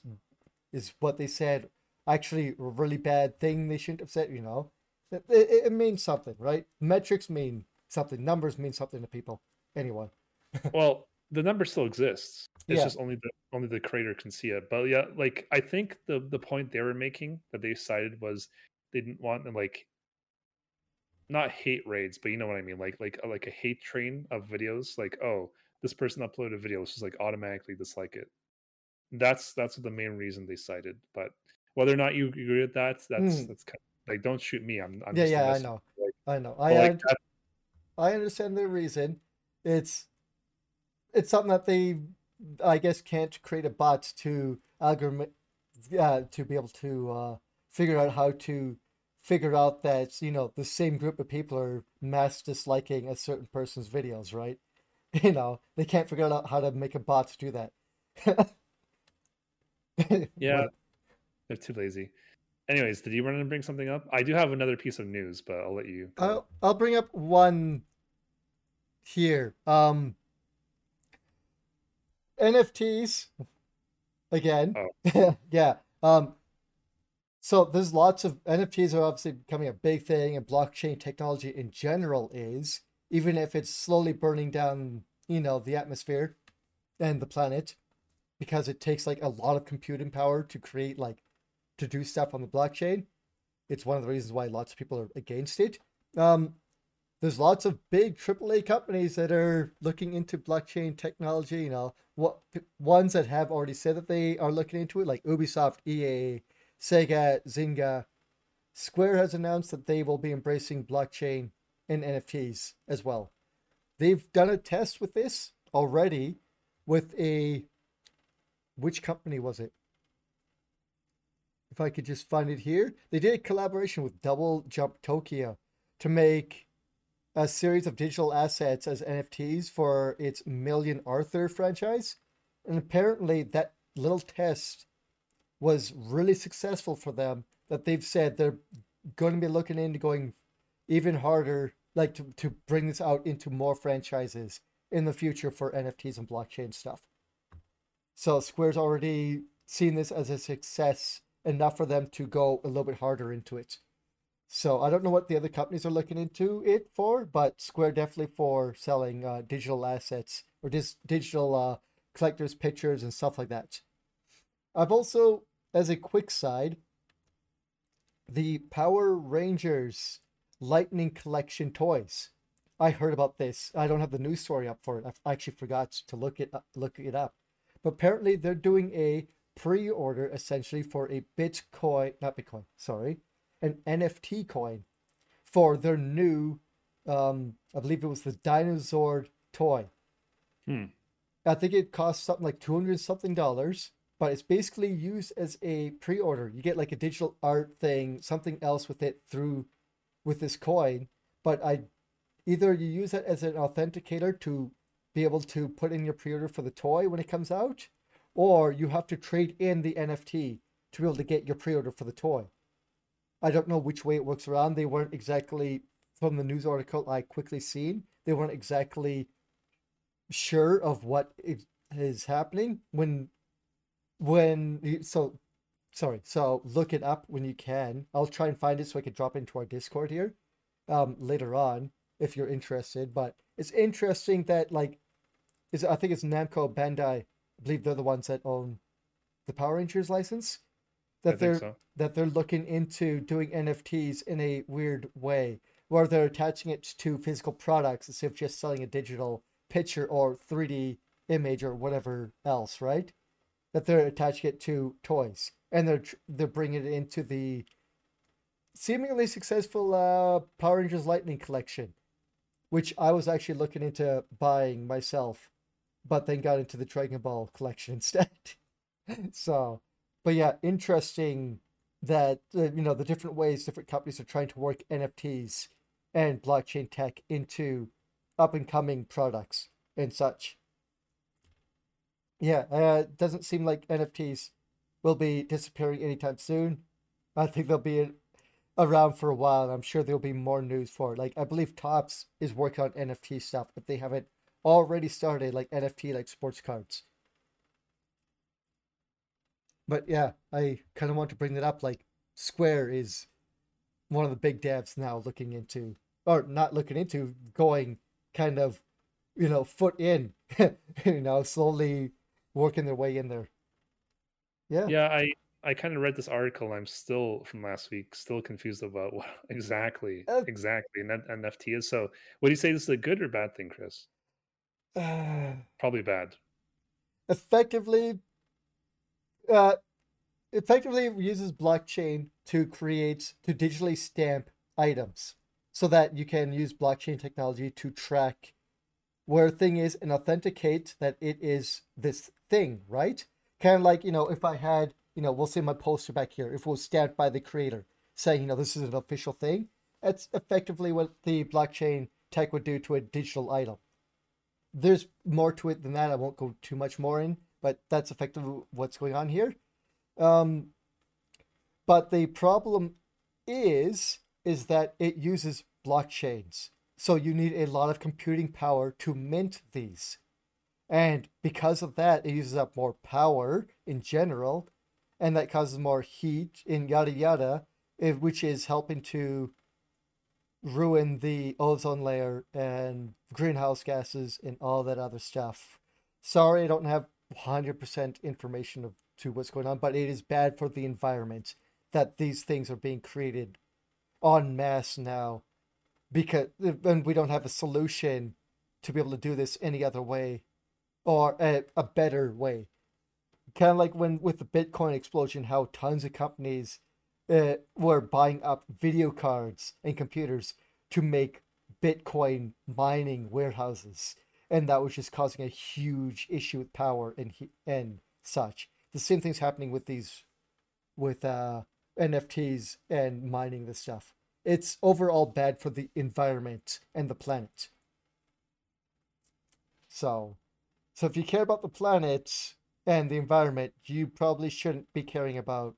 is what they said actually a really bad thing they shouldn't have said, you know? It, it, it means something, right? Metrics mean something, numbers mean something to people. Anyway. Well, the number still exists. It's Yeah. just only the only the creator can see it. But yeah, like I think the the point they were making that they cited was they didn't want to like not hate raids, but you know what I mean, like like like a hate train of videos. Like oh, this person uploaded a video, let's just like automatically dislike it. That's that's the main reason they cited. But whether or not you agree with that, that's Hmm. that's kind of, like don't shoot me. I'm I'm Yeah, just yeah, I know. Like, I know. I like that, I understand the reason. It's it's something that they I guess can't create a bot to algorithm yeah, to be able to uh figure out how to figure out that, you know, the same group of people are mass disliking a certain person's videos, right? You know, they can't figure out how to make a bot to do that. yeah, they're too lazy. Anyways, did you want to bring something up? I do have another piece of news, but I'll let you. I'll I'll bring up one here. Um NFTs again. Oh, Yeah. Um so there's lots of NFTs are obviously becoming a big thing and blockchain technology in general is even if it's slowly burning down, you know, the atmosphere and the planet because it takes like a lot of computing power to create like to do stuff on the blockchain. It's one of the reasons why lots of people are against it. Um there's lots of big AAA companies that are looking into blockchain technology. You know, what ones that have already said that they are looking into it, like Ubisoft, EA, Sega, Zynga. Square has announced that they will be embracing blockchain and NFTs as well. They've done a test with this already with a which company was it? If I could just find it here, they did a collaboration with Double Jump Tokyo to make a series of digital assets as NFTs for its Million Arthur franchise. And apparently, that little test was really successful for them. That they've said they're going to be looking into going even harder, like to, to bring this out into more franchises in the future for NFTs and blockchain stuff. So Square's already seen this as a success enough for them to go a little bit harder into it. So I don't know what the other companies are looking into it for, but Square definitely for selling uh, digital assets or just digital uh, collectors' pictures and stuff like that. I've also, as a quick side, the Power Rangers Lightning Collection toys. I heard about this. I don't have the news story up for it. I actually forgot to look it up, look it up. But apparently they're doing a pre-order essentially for a Bitcoin, not Bitcoin, sorry, an NFT coin for their new, um, I believe it was the Dinosaur toy. Hmm. I think it costs something like 200 something dollars, but it's basically used as a pre-order. You get like a digital art thing, something else with it through with this coin, but I either you use it as an authenticator to be able to put in your pre-order for the toy when it comes out, or you have to trade in the NFT to be able to get your pre-order for the toy. I don't know which way it works around. They weren't exactly from the news article I quickly seen. They weren't exactly sure of what is happening when when so sorry. So look it up when you can. I'll try and find it so I can drop into our Discord here um, later on if you're interested. But it's interesting that like, is I think it's Namco Bandai. I believe they're the ones that own the Power Rangers license. That I they're think so. that they're looking into doing NFTs in a weird way, where they're attaching it to physical products instead of just selling a digital picture or 3D image or whatever else, right? That they're attaching it to toys and they're they're bringing it into the seemingly successful uh, Power Rangers Lightning collection, which I was actually looking into buying myself, but then got into the Dragon Ball collection instead. so, but yeah, interesting that uh, you know the different ways different companies are trying to work NFTs and blockchain tech into up and coming products and such. Yeah, uh, doesn't seem like NFTs will be disappearing anytime soon. I think they'll be around for a while, and I'm sure there'll be more news for it. Like I believe Topps is working on NFT stuff, but they haven't already started, like NFT like sports cards. But yeah, I kind of want to bring that up. Like Square is one of the big devs now looking into, or not looking into, going kind of, you know, foot in, you know, slowly working their way in there. Yeah. Yeah, I I kind of read this article. I'm still from last week, still confused about what exactly Uh, exactly an NFT is. So, what do you say? This is a good or bad thing, Chris? Probably bad. effectively, uh, effectively uses blockchain to create to digitally stamp items so that you can use blockchain technology to track where a thing is and authenticate that it is this thing, right? Kind of like, you know, if I had, you know, we'll say my poster back here, if it was stamped by the creator saying, you know, this is an official thing, that's effectively what the blockchain tech would do to a digital item. There's more to it than that. I won't go too much more in, but that's effectively what's going on here. Um, but the problem is is that it uses blockchains. So you need a lot of computing power to mint these. And because of that, it uses up more power in general, and that causes more heat and yada yada, eh, which is helping to ruin the ozone layer and greenhouse gases and all that other stuff. Sorry, I don't have 100% information of to what's going on, but it is bad for the environment that these things are being created en masse now because and we don't have a solution to be able to do this any other way or a, a better way kind of like when with the bitcoin explosion how tons of companies uh, were buying up video cards and computers to make bitcoin mining warehouses. And that was just causing a huge issue with power and and such. The same thing's happening with these with uh nfts and mining this stuff. It's overall bad for the environment and the planet. So so if you care about the planet and the environment, you probably shouldn't be caring about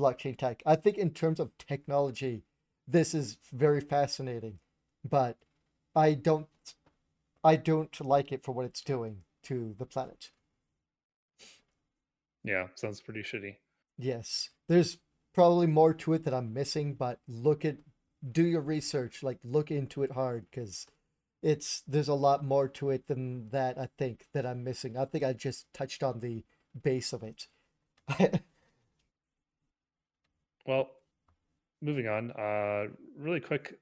blockchain tech. I think in terms of technology, this is very fascinating, but I don't I don't like it for what it's doing to the planet. Yeah, sounds pretty shitty. Yes. There's probably more to it that I'm missing, but look at do your research, like look into it hard because it's there's a lot more to it than that I think that I'm missing. I think I just touched on the base of it. Well, moving on. Uh, really quick.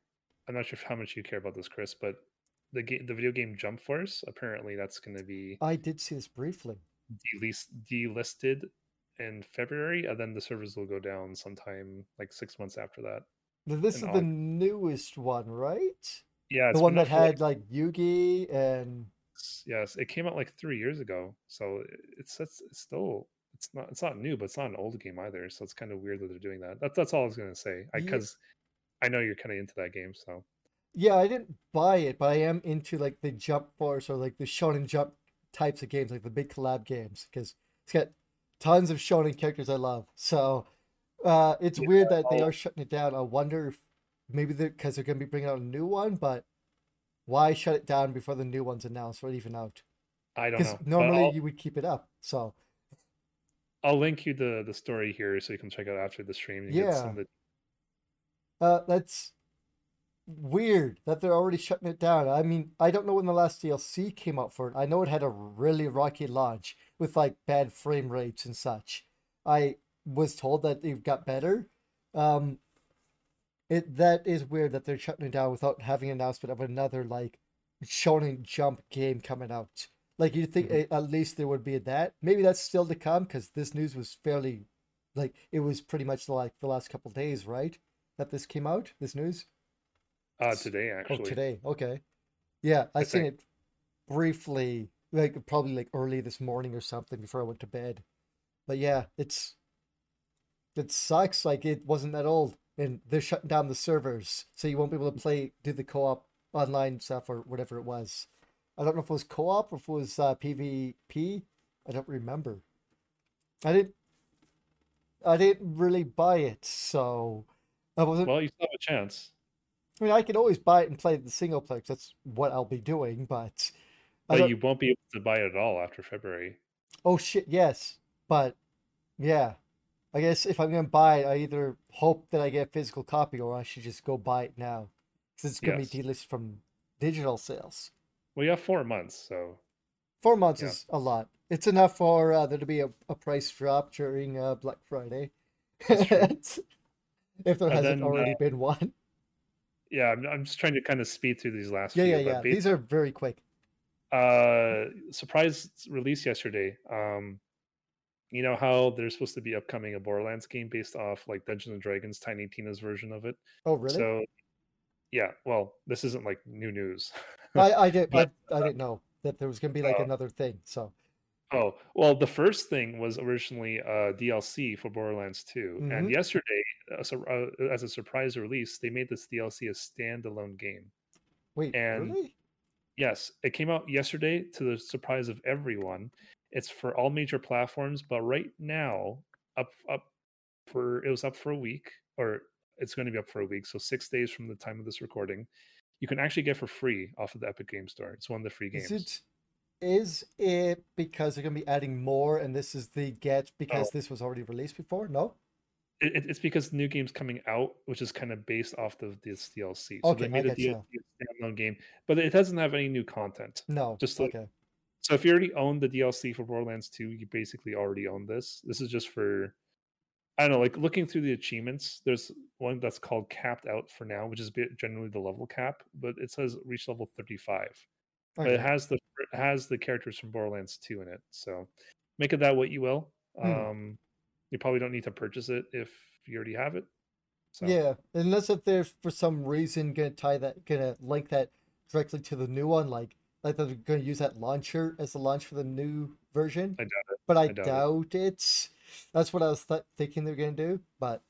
I'm not sure how much you care about this, Chris, but the game, the video game Jump Force. Apparently, that's going to be I did see this briefly. delist, delisted in February, and then the servers will go down sometime like six months after that. Now, This is the newest one, right? Yeah, The one that like, had like Yugi and yes, it came out like three years ago, so it's it's, it's still it's not it's not new, but it's not an old game either. So it's kind of weird that they're doing that. That's that's all I was gonna say. Because I, know you're kind of into that game, so yeah, I didn't buy it, but I am into like the Jump Force or like the Shonen Jump types of games, like the big collab games, because it's got tons of Shonen characters I love. So uh, it's Yeah, weird that they I'll- are shutting it down. I wonder if maybe they're because they're going to be bringing out a new one, but why shut it down before the new one's announced or even out? I don't know. Normally you would keep it up. So I'll link you the the story here so you can check it out after the stream. and get some Yeah. of the- Uh, that's weird that they're already shutting it down. I mean, I don't know when the last DLC came out for it. I know it had a really rocky launch with like bad frame rates and such. I was told that it got better. Um, it that is weird that they're shutting it down without having an announcement of another like Shonen Jump game coming out. Like you think Mhm. at least there would be that. Maybe that's still to come because this news was fairly, like it was pretty much like the last couple days, right? That this came out. This news. uh today actually. Oh, today. Okay. Yeah, I, I seen think- it briefly, like probably like early this morning or something before I went to bed. But yeah, it's it sucks. Like it wasn't that old, and they're shutting down the servers, so you won't be able to play, do the co-op online stuff or whatever it was. I don't know if it was co-op or if it was uh, PvP. I don't remember. I didn't. I didn't really buy it, so I wasn't. Well, you still have a chance. I mean, I could always buy it and play the single player. 'cause That's what I'll be doing. But But you won't be able to buy it at all after February. oh shit, yes. But yeah, I guess if I'm gonna buy it, I either hope that I get a physical copy or I should just go buy it now because it's gonna Yes. be delisted from digital sales. Well, you have four months, so Four months Yeah. is a lot. It's enough for uh, there to be a, a price drop during uh, Black Friday. If there hasn't then, already uh, been one. yeah, I'm, I'm just trying to kind of speed through these last Yeah, few. yeah, yeah. These are very quick. uh surprise release yesterday um you know how there's supposed to be upcoming a borderlands game based off like dungeons and dragons tiny tina's version of it Oh, really? so yeah well this isn't like new news I, I did. but, I, I didn't know that there was gonna be like uh, another thing. So. oh well the first thing was originally uh dlc for borderlands 2 Mhm. and yesterday uh, so, uh, as a surprise release they made this dlc a standalone game Wait, And- really? Yes, it came out yesterday to the surprise of everyone. It's for all major platforms, but right now up up for it was up for a week or it's going to be up for a week, so 6 days from the time of this recording. You can actually get for free off of the Epic Game Store. It's one of the free games. Is it is it because they're gonna be adding more and this is the get because Oh. this was already released before? No? It, it- it's because new game's coming out, which is kind of based off of this DLC. So Okay, they I made a get DLC a standalone game, but it doesn't have any new content. No. Just like- okay. So if you already own the DLC for Borderlands 2, you basically already own this. This is just for I don't know, like looking through the achievements, there's one that's called capped out for now, which is generally the level cap, but it says reach level 35. But it has the it has the characters from Borderlands 2 in it. So make of that what you will. Hmm. Um you probably don't need to purchase it if you already have it. So Yeah. Unless if they're for some reason gonna tie that gonna link that directly to the new one, like like they're gonna use that launcher as the launch for the new version. I doubt it. But I, I doubt it. doubt it. That's what I was th- thinking they're gonna do, but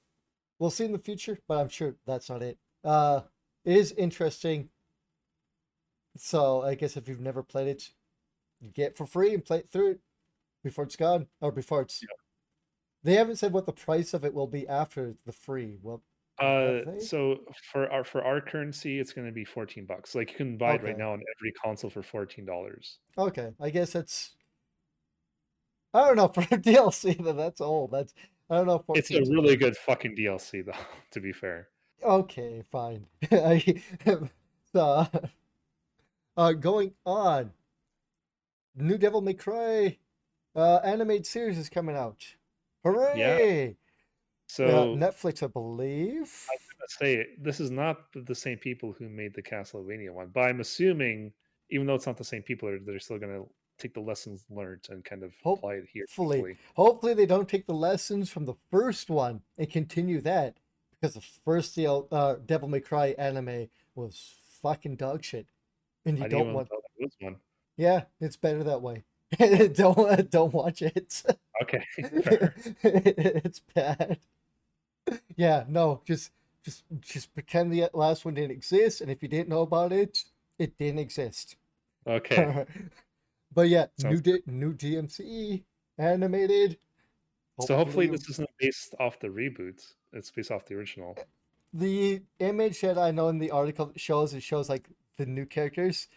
we'll see in the future. But I'm sure that's not it. Uh, it is interesting. So I guess if you've never played it, you get it for free and play it through it before it's gone or before it's. They haven't said what the price of it will be after the free. Well, Uh, so for our for our currency, it's going to be fourteen bucks. Like you can buy it right now on every console for fourteen dollars. okay. I guess it's. I don't know for DLC. Then that's old. That's I don't know. It's a 14 's really good fucking DLC, though. To be fair, Okay, fine. I, uh, uh, going on. New Devil May Cry uh, animated series is coming out. Hooray! Yeah. so Uh, Netflix, I believe. I was gonna say this is not the- same people who made the Castlevania one, but I'm assuming, even though it's not the same people, they're, they're still going to take the lessons learned and kind of Hope- apply it here. hopefully. hopefully. Hopefully, they don't take the lessons from the first one and continue that because the first DL, uh, Devil May Cry anime was fucking dog shit, and you I don't want. there one. Yeah, it's better that way. don't don't watch it. Okay, fair. it's bad. Yeah, no, just just just pretend the last one didn't exist, and if you didn't know about it, it didn't exist. okay. But yeah, Sounds new di- new DMC animated. So hopefully this isn't based off the reboot. It's based off the original. the image that I know in the article shows it shows like the new characters.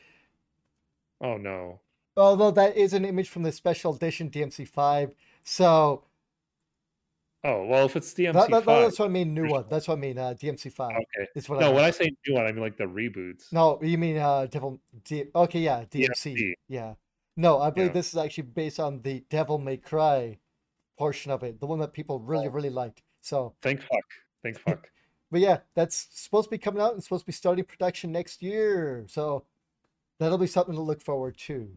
Oh no. Although that is an image from the special edition DMC5, so Oh well, if it's DMC That, that- five, that's what I mean. New original. one. That's what I mean. Uh, DMC five. okay. Is what I No, when I say new one, I mean like the reboots. No, you mean uh Devil D okay, yeah, DMC. DMC. Yeah. No, I believe Yeah. this is actually based on the Devil May Cry portion of it, the one that people really, Oh. really liked. So Thank fuck. Thank fuck. but yeah, that's supposed to be coming out and supposed to be starting production next year. So that'll be something to look forward to.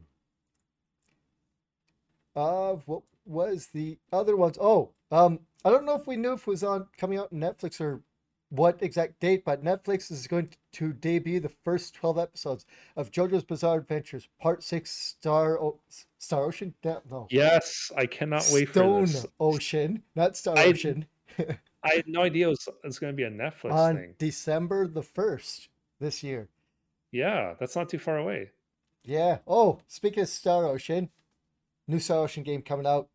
Uh what was the other ones? Oh, um, I don't know if we knew if it was on coming out on Netflix or what exact date, but Netflix is going to debut the first 12 episodes of JoJo's Bizarre Adventures, Part 6 Star o- Star Ocean? No. yes, I cannot wait Stone for this. Ocean, not Star I- Ocean. I had no idea it was, it was going to be a Netflix on thing. December the 1st this year. Yeah, that's not too far away. Yeah. Oh, speaking of Star Ocean, new Star Ocean game coming out.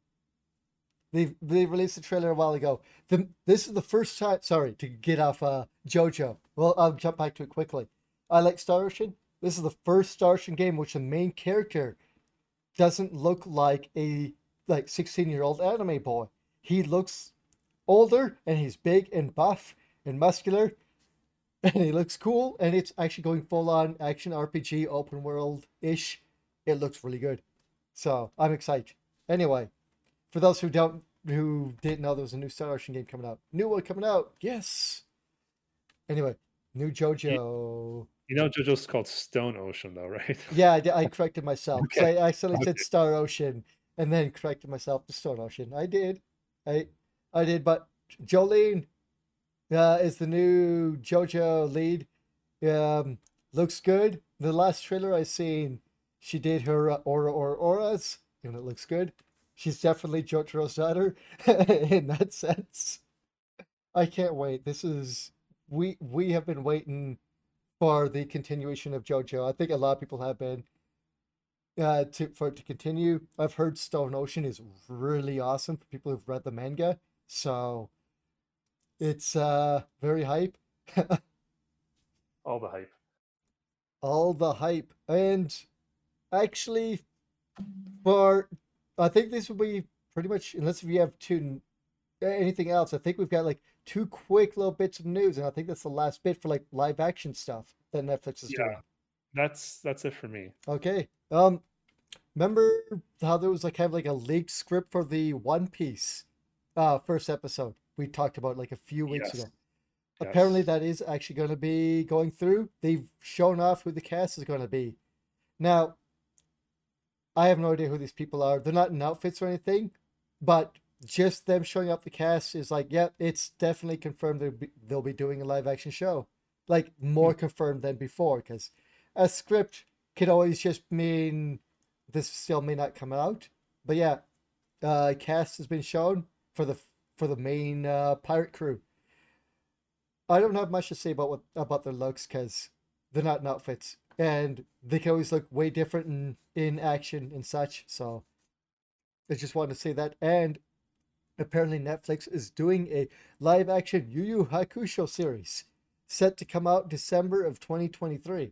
They they released a trailer a while ago. The, this is the first time. Sorry to get off uh, JoJo. Well, I'll jump back to it quickly. I like Star Ocean. This is the first Star Ocean game which the main character doesn't look like a like sixteen year old anime boy. He looks older and he's big and buff and muscular and he looks cool and it's actually going full on action RPG open world ish. It looks really good. So I'm excited. Anyway, for those who don't who didn't know there was a new Star Ocean game coming out. New one coming out. Yes. Anyway, new JoJo. You know, JoJo's called Stone Ocean, though, right? Yeah, I, I corrected myself. Okay. I accidentally said Star Ocean and then corrected myself to Stone Ocean. I did. I I did, but Jolyne uh, is the new JoJo lead. Um, looks good. The last trailer I seen, she did her uh, aura or auras, and it looks good. She's definitely Jotaro's daughter in that sense. I can't wait. This is we we have been waiting for the continuation of JoJo. I think a lot of people have been uh to for it to continue. I've heard Stone Ocean is really awesome for people who've read the manga. So it's uh very hype. All the hype. All the hype. And actually for I think this will be pretty much unless we have two anything else, I think we've got like two quick little bits of news, and I think that's the last bit for like live action stuff that Netflix is doing. Yeah. That's that's it for me. Okay. Um, remember how there was like kind of like a leaked script for the One Piece, uh, first episode we talked about like a few weeks Yes. ago. Apparently, Yes. that is actually going to be going through. They've shown off who the cast is going to be. Now, I have no idea who these people are. They're not in outfits or anything, but just them showing up the cast is like, yeah, it's definitely confirmed they'll be, they'll be doing a live action show. Like more confirmed than before, because a script could always just mean this still may not come out. But yeah, uh, cast has been shown for the for the main uh, pirate crew. I don't have much to say about what about their looks because they're not in outfits, and they can always look way different in in action and such. So I just wanted to say that. And apparently, Netflix is doing a live action Yu Yu Hakusho series set to come out December of 2023.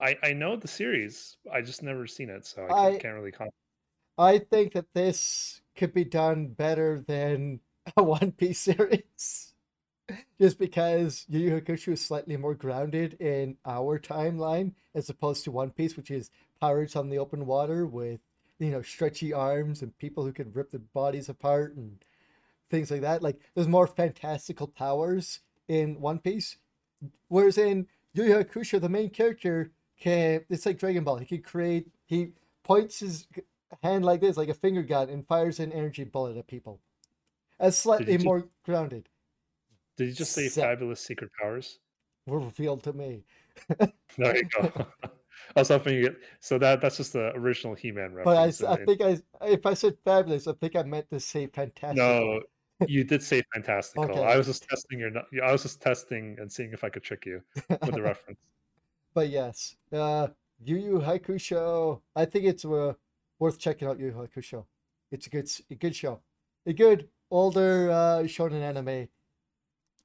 I I know the series. I just never seen it, so I, I- can't, can't really comment. I think that this could be done better than a One Piece series. Just because Yu Yu Hakusho is slightly more grounded in our timeline as opposed to One Piece, which is pirates on the open water with, you know, stretchy arms and people who can rip their bodies apart and things like that. Like, there's more fantastical powers in One Piece. Whereas in Yu Yu Hakusho, the main character can, it's like Dragon Ball. He can create, he points his hand like this, like a finger gun, and fires an energy bullet at people. As slightly more grounded. Did you just say Se- fabulous secret powers? Were revealed to me. There you go. I was hoping you get so that that's just the original He-Man reference. But I, I think I, if I said fabulous, I think I meant to say fantastic. no, you did say fantastical. Okay. I was just testing your. I was just testing and seeing if I could trick you with the reference. But yes, uh, Yu Yu Hakusho. I think it's uh, worth checking out. Yu Yu Hakusho. It's a good, a good show. A good older uh, shonen anime.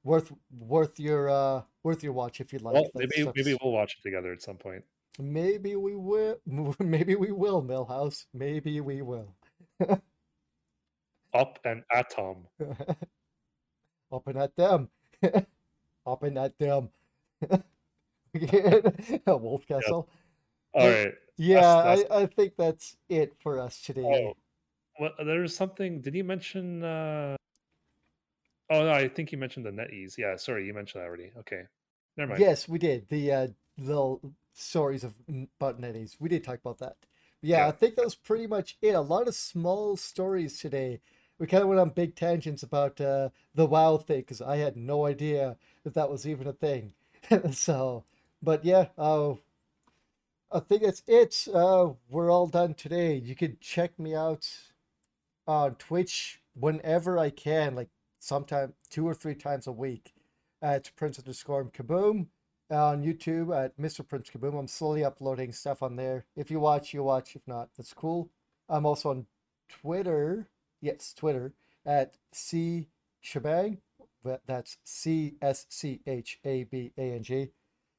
Worth, worth your, uh, worth your watch if you'd like. Well, maybe stuff. maybe we'll watch it together at some point. Maybe we will. Maybe we will, Milhouse. Maybe we will. Up and at atom. Up and at them. Up and at them. Wolfcastle. All right. Yeah, that's- I, I think that's it for us today. Oh, well, there was something. Did you mention? uh Oh no, I think you mentioned the NetEase. Yeah, sorry, you mentioned that already. Okay, never mind. Yes, we did. The uh, little stories of about NetEase. We did talk about that. Yeah, Yeah. I think that was pretty much it. A lot of small stories today. We kind of went on big tangents about uh, the WoW thing because I had no idea that that was even a thing. so, but yeah, uh, I think that's it. Uh, we're all done today. You can check me out on Twitch whenever I can, like sometime two or three times a week at Prince of the underscore Kaboom on YouTube at Mr. Prince Kaboom. I'm slowly uploading stuff on there. If you watch, you watch. If not, that's cool. I'm also on Twitter. Yes, Twitter at C Shebang. That's C S C H A B A N G.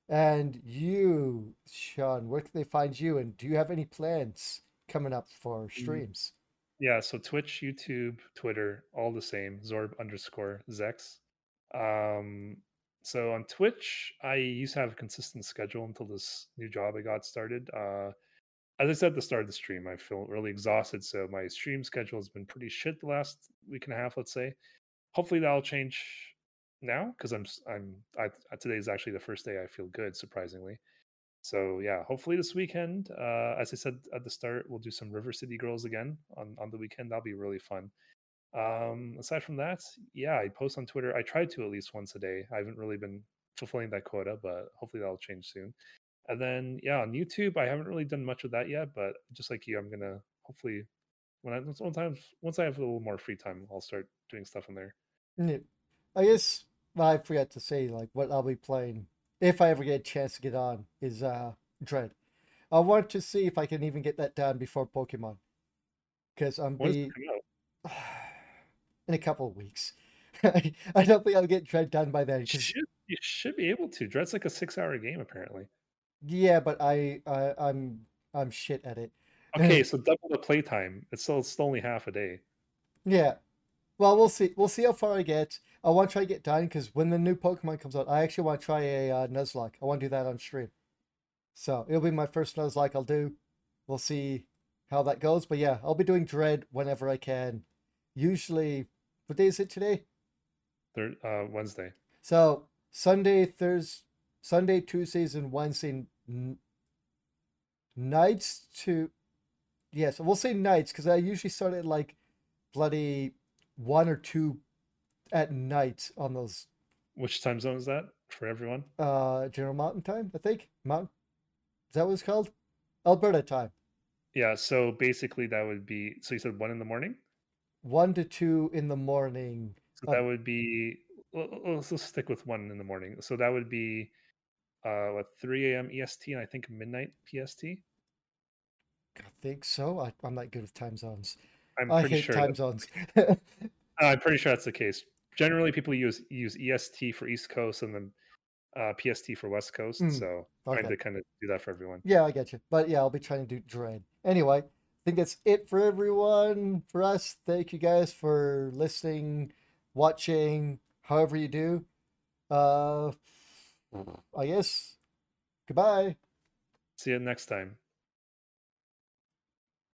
And you, Sean, where can they find you? And do you have any plans coming up for mm. streams? Yeah, so Twitch, YouTube, Twitter, all the same. Zorb underscore Zex. Um, so on Twitch, I used to have a consistent schedule until this new job I got started. Uh, as I said at the start of the stream, I feel really exhausted. So my stream schedule has been pretty shit the last week and a half, let's say. Hopefully that'll change now because I'm I'm I, today is actually the first day I feel good, surprisingly. So yeah, hopefully this weekend, uh, as I said at the start, we'll do some River City Girls again on on the weekend. That'll be really fun. Um, aside from that, yeah, I post on Twitter. I try to at least once a day. I haven't really been fulfilling that quota, but hopefully that'll change soon. And then yeah, on YouTube, I haven't really done much of that yet, but just like you, I'm gonna hopefully when I sometimes once I have a little more free time, I'll start doing stuff on there. I guess I forgot to say like what I'll be playing if I ever get a chance to get on is uh Dread. I want to see if I can even get that done before Pokemon. Because I'm When be it come out? in a couple of weeks. I I don't think I'll get Dread done by then. You should, you should be able to. Dread's like a six-hour game apparently. yeah, but I, I I'm I'm shit at it. Okay, so double the playtime. It's still it's still only half a day. Yeah. Well, we'll see. We'll see how far I get. I want to try to get done because when the new Pokemon comes out, I actually want to try a uh, Nuzlocke. I want to do that on stream. So it'll be my first Nuzlocke I'll do. We'll see how that goes. But yeah, I'll be doing Dread whenever I can. Usually, what day is it today? Third uh, Wednesday. So Sunday, Thursday, Sunday, Tuesdays, and Wednesday n- nights to yes, we'll say nights because I usually start at like bloody one or two at night on those Which time zone is that for everyone? uh General Mountain time. I think Mountain. Is that what it's called? Alberta time. Yeah, so basically that would be so you said one in the morning. One to two in the morning. So that would be well, let's stick with one in the morning. So that would be uh what 3 a.m. EST and I think midnight PST. I think so. I, I'm not good with time zones. I'm I pretty hate sure. time that- zones. I'm pretty sure that's the case. Generally, people use use EST for East Coast and then uh, PST for West Coast. Mm, So trying okay. to kind of do that for everyone. Yeah, I get you. But yeah, I'll be trying to do Dread. Anyway, I think that's it for everyone. For us, thank you guys for listening, watching, however you do. Uh, I guess. Goodbye. See you next time.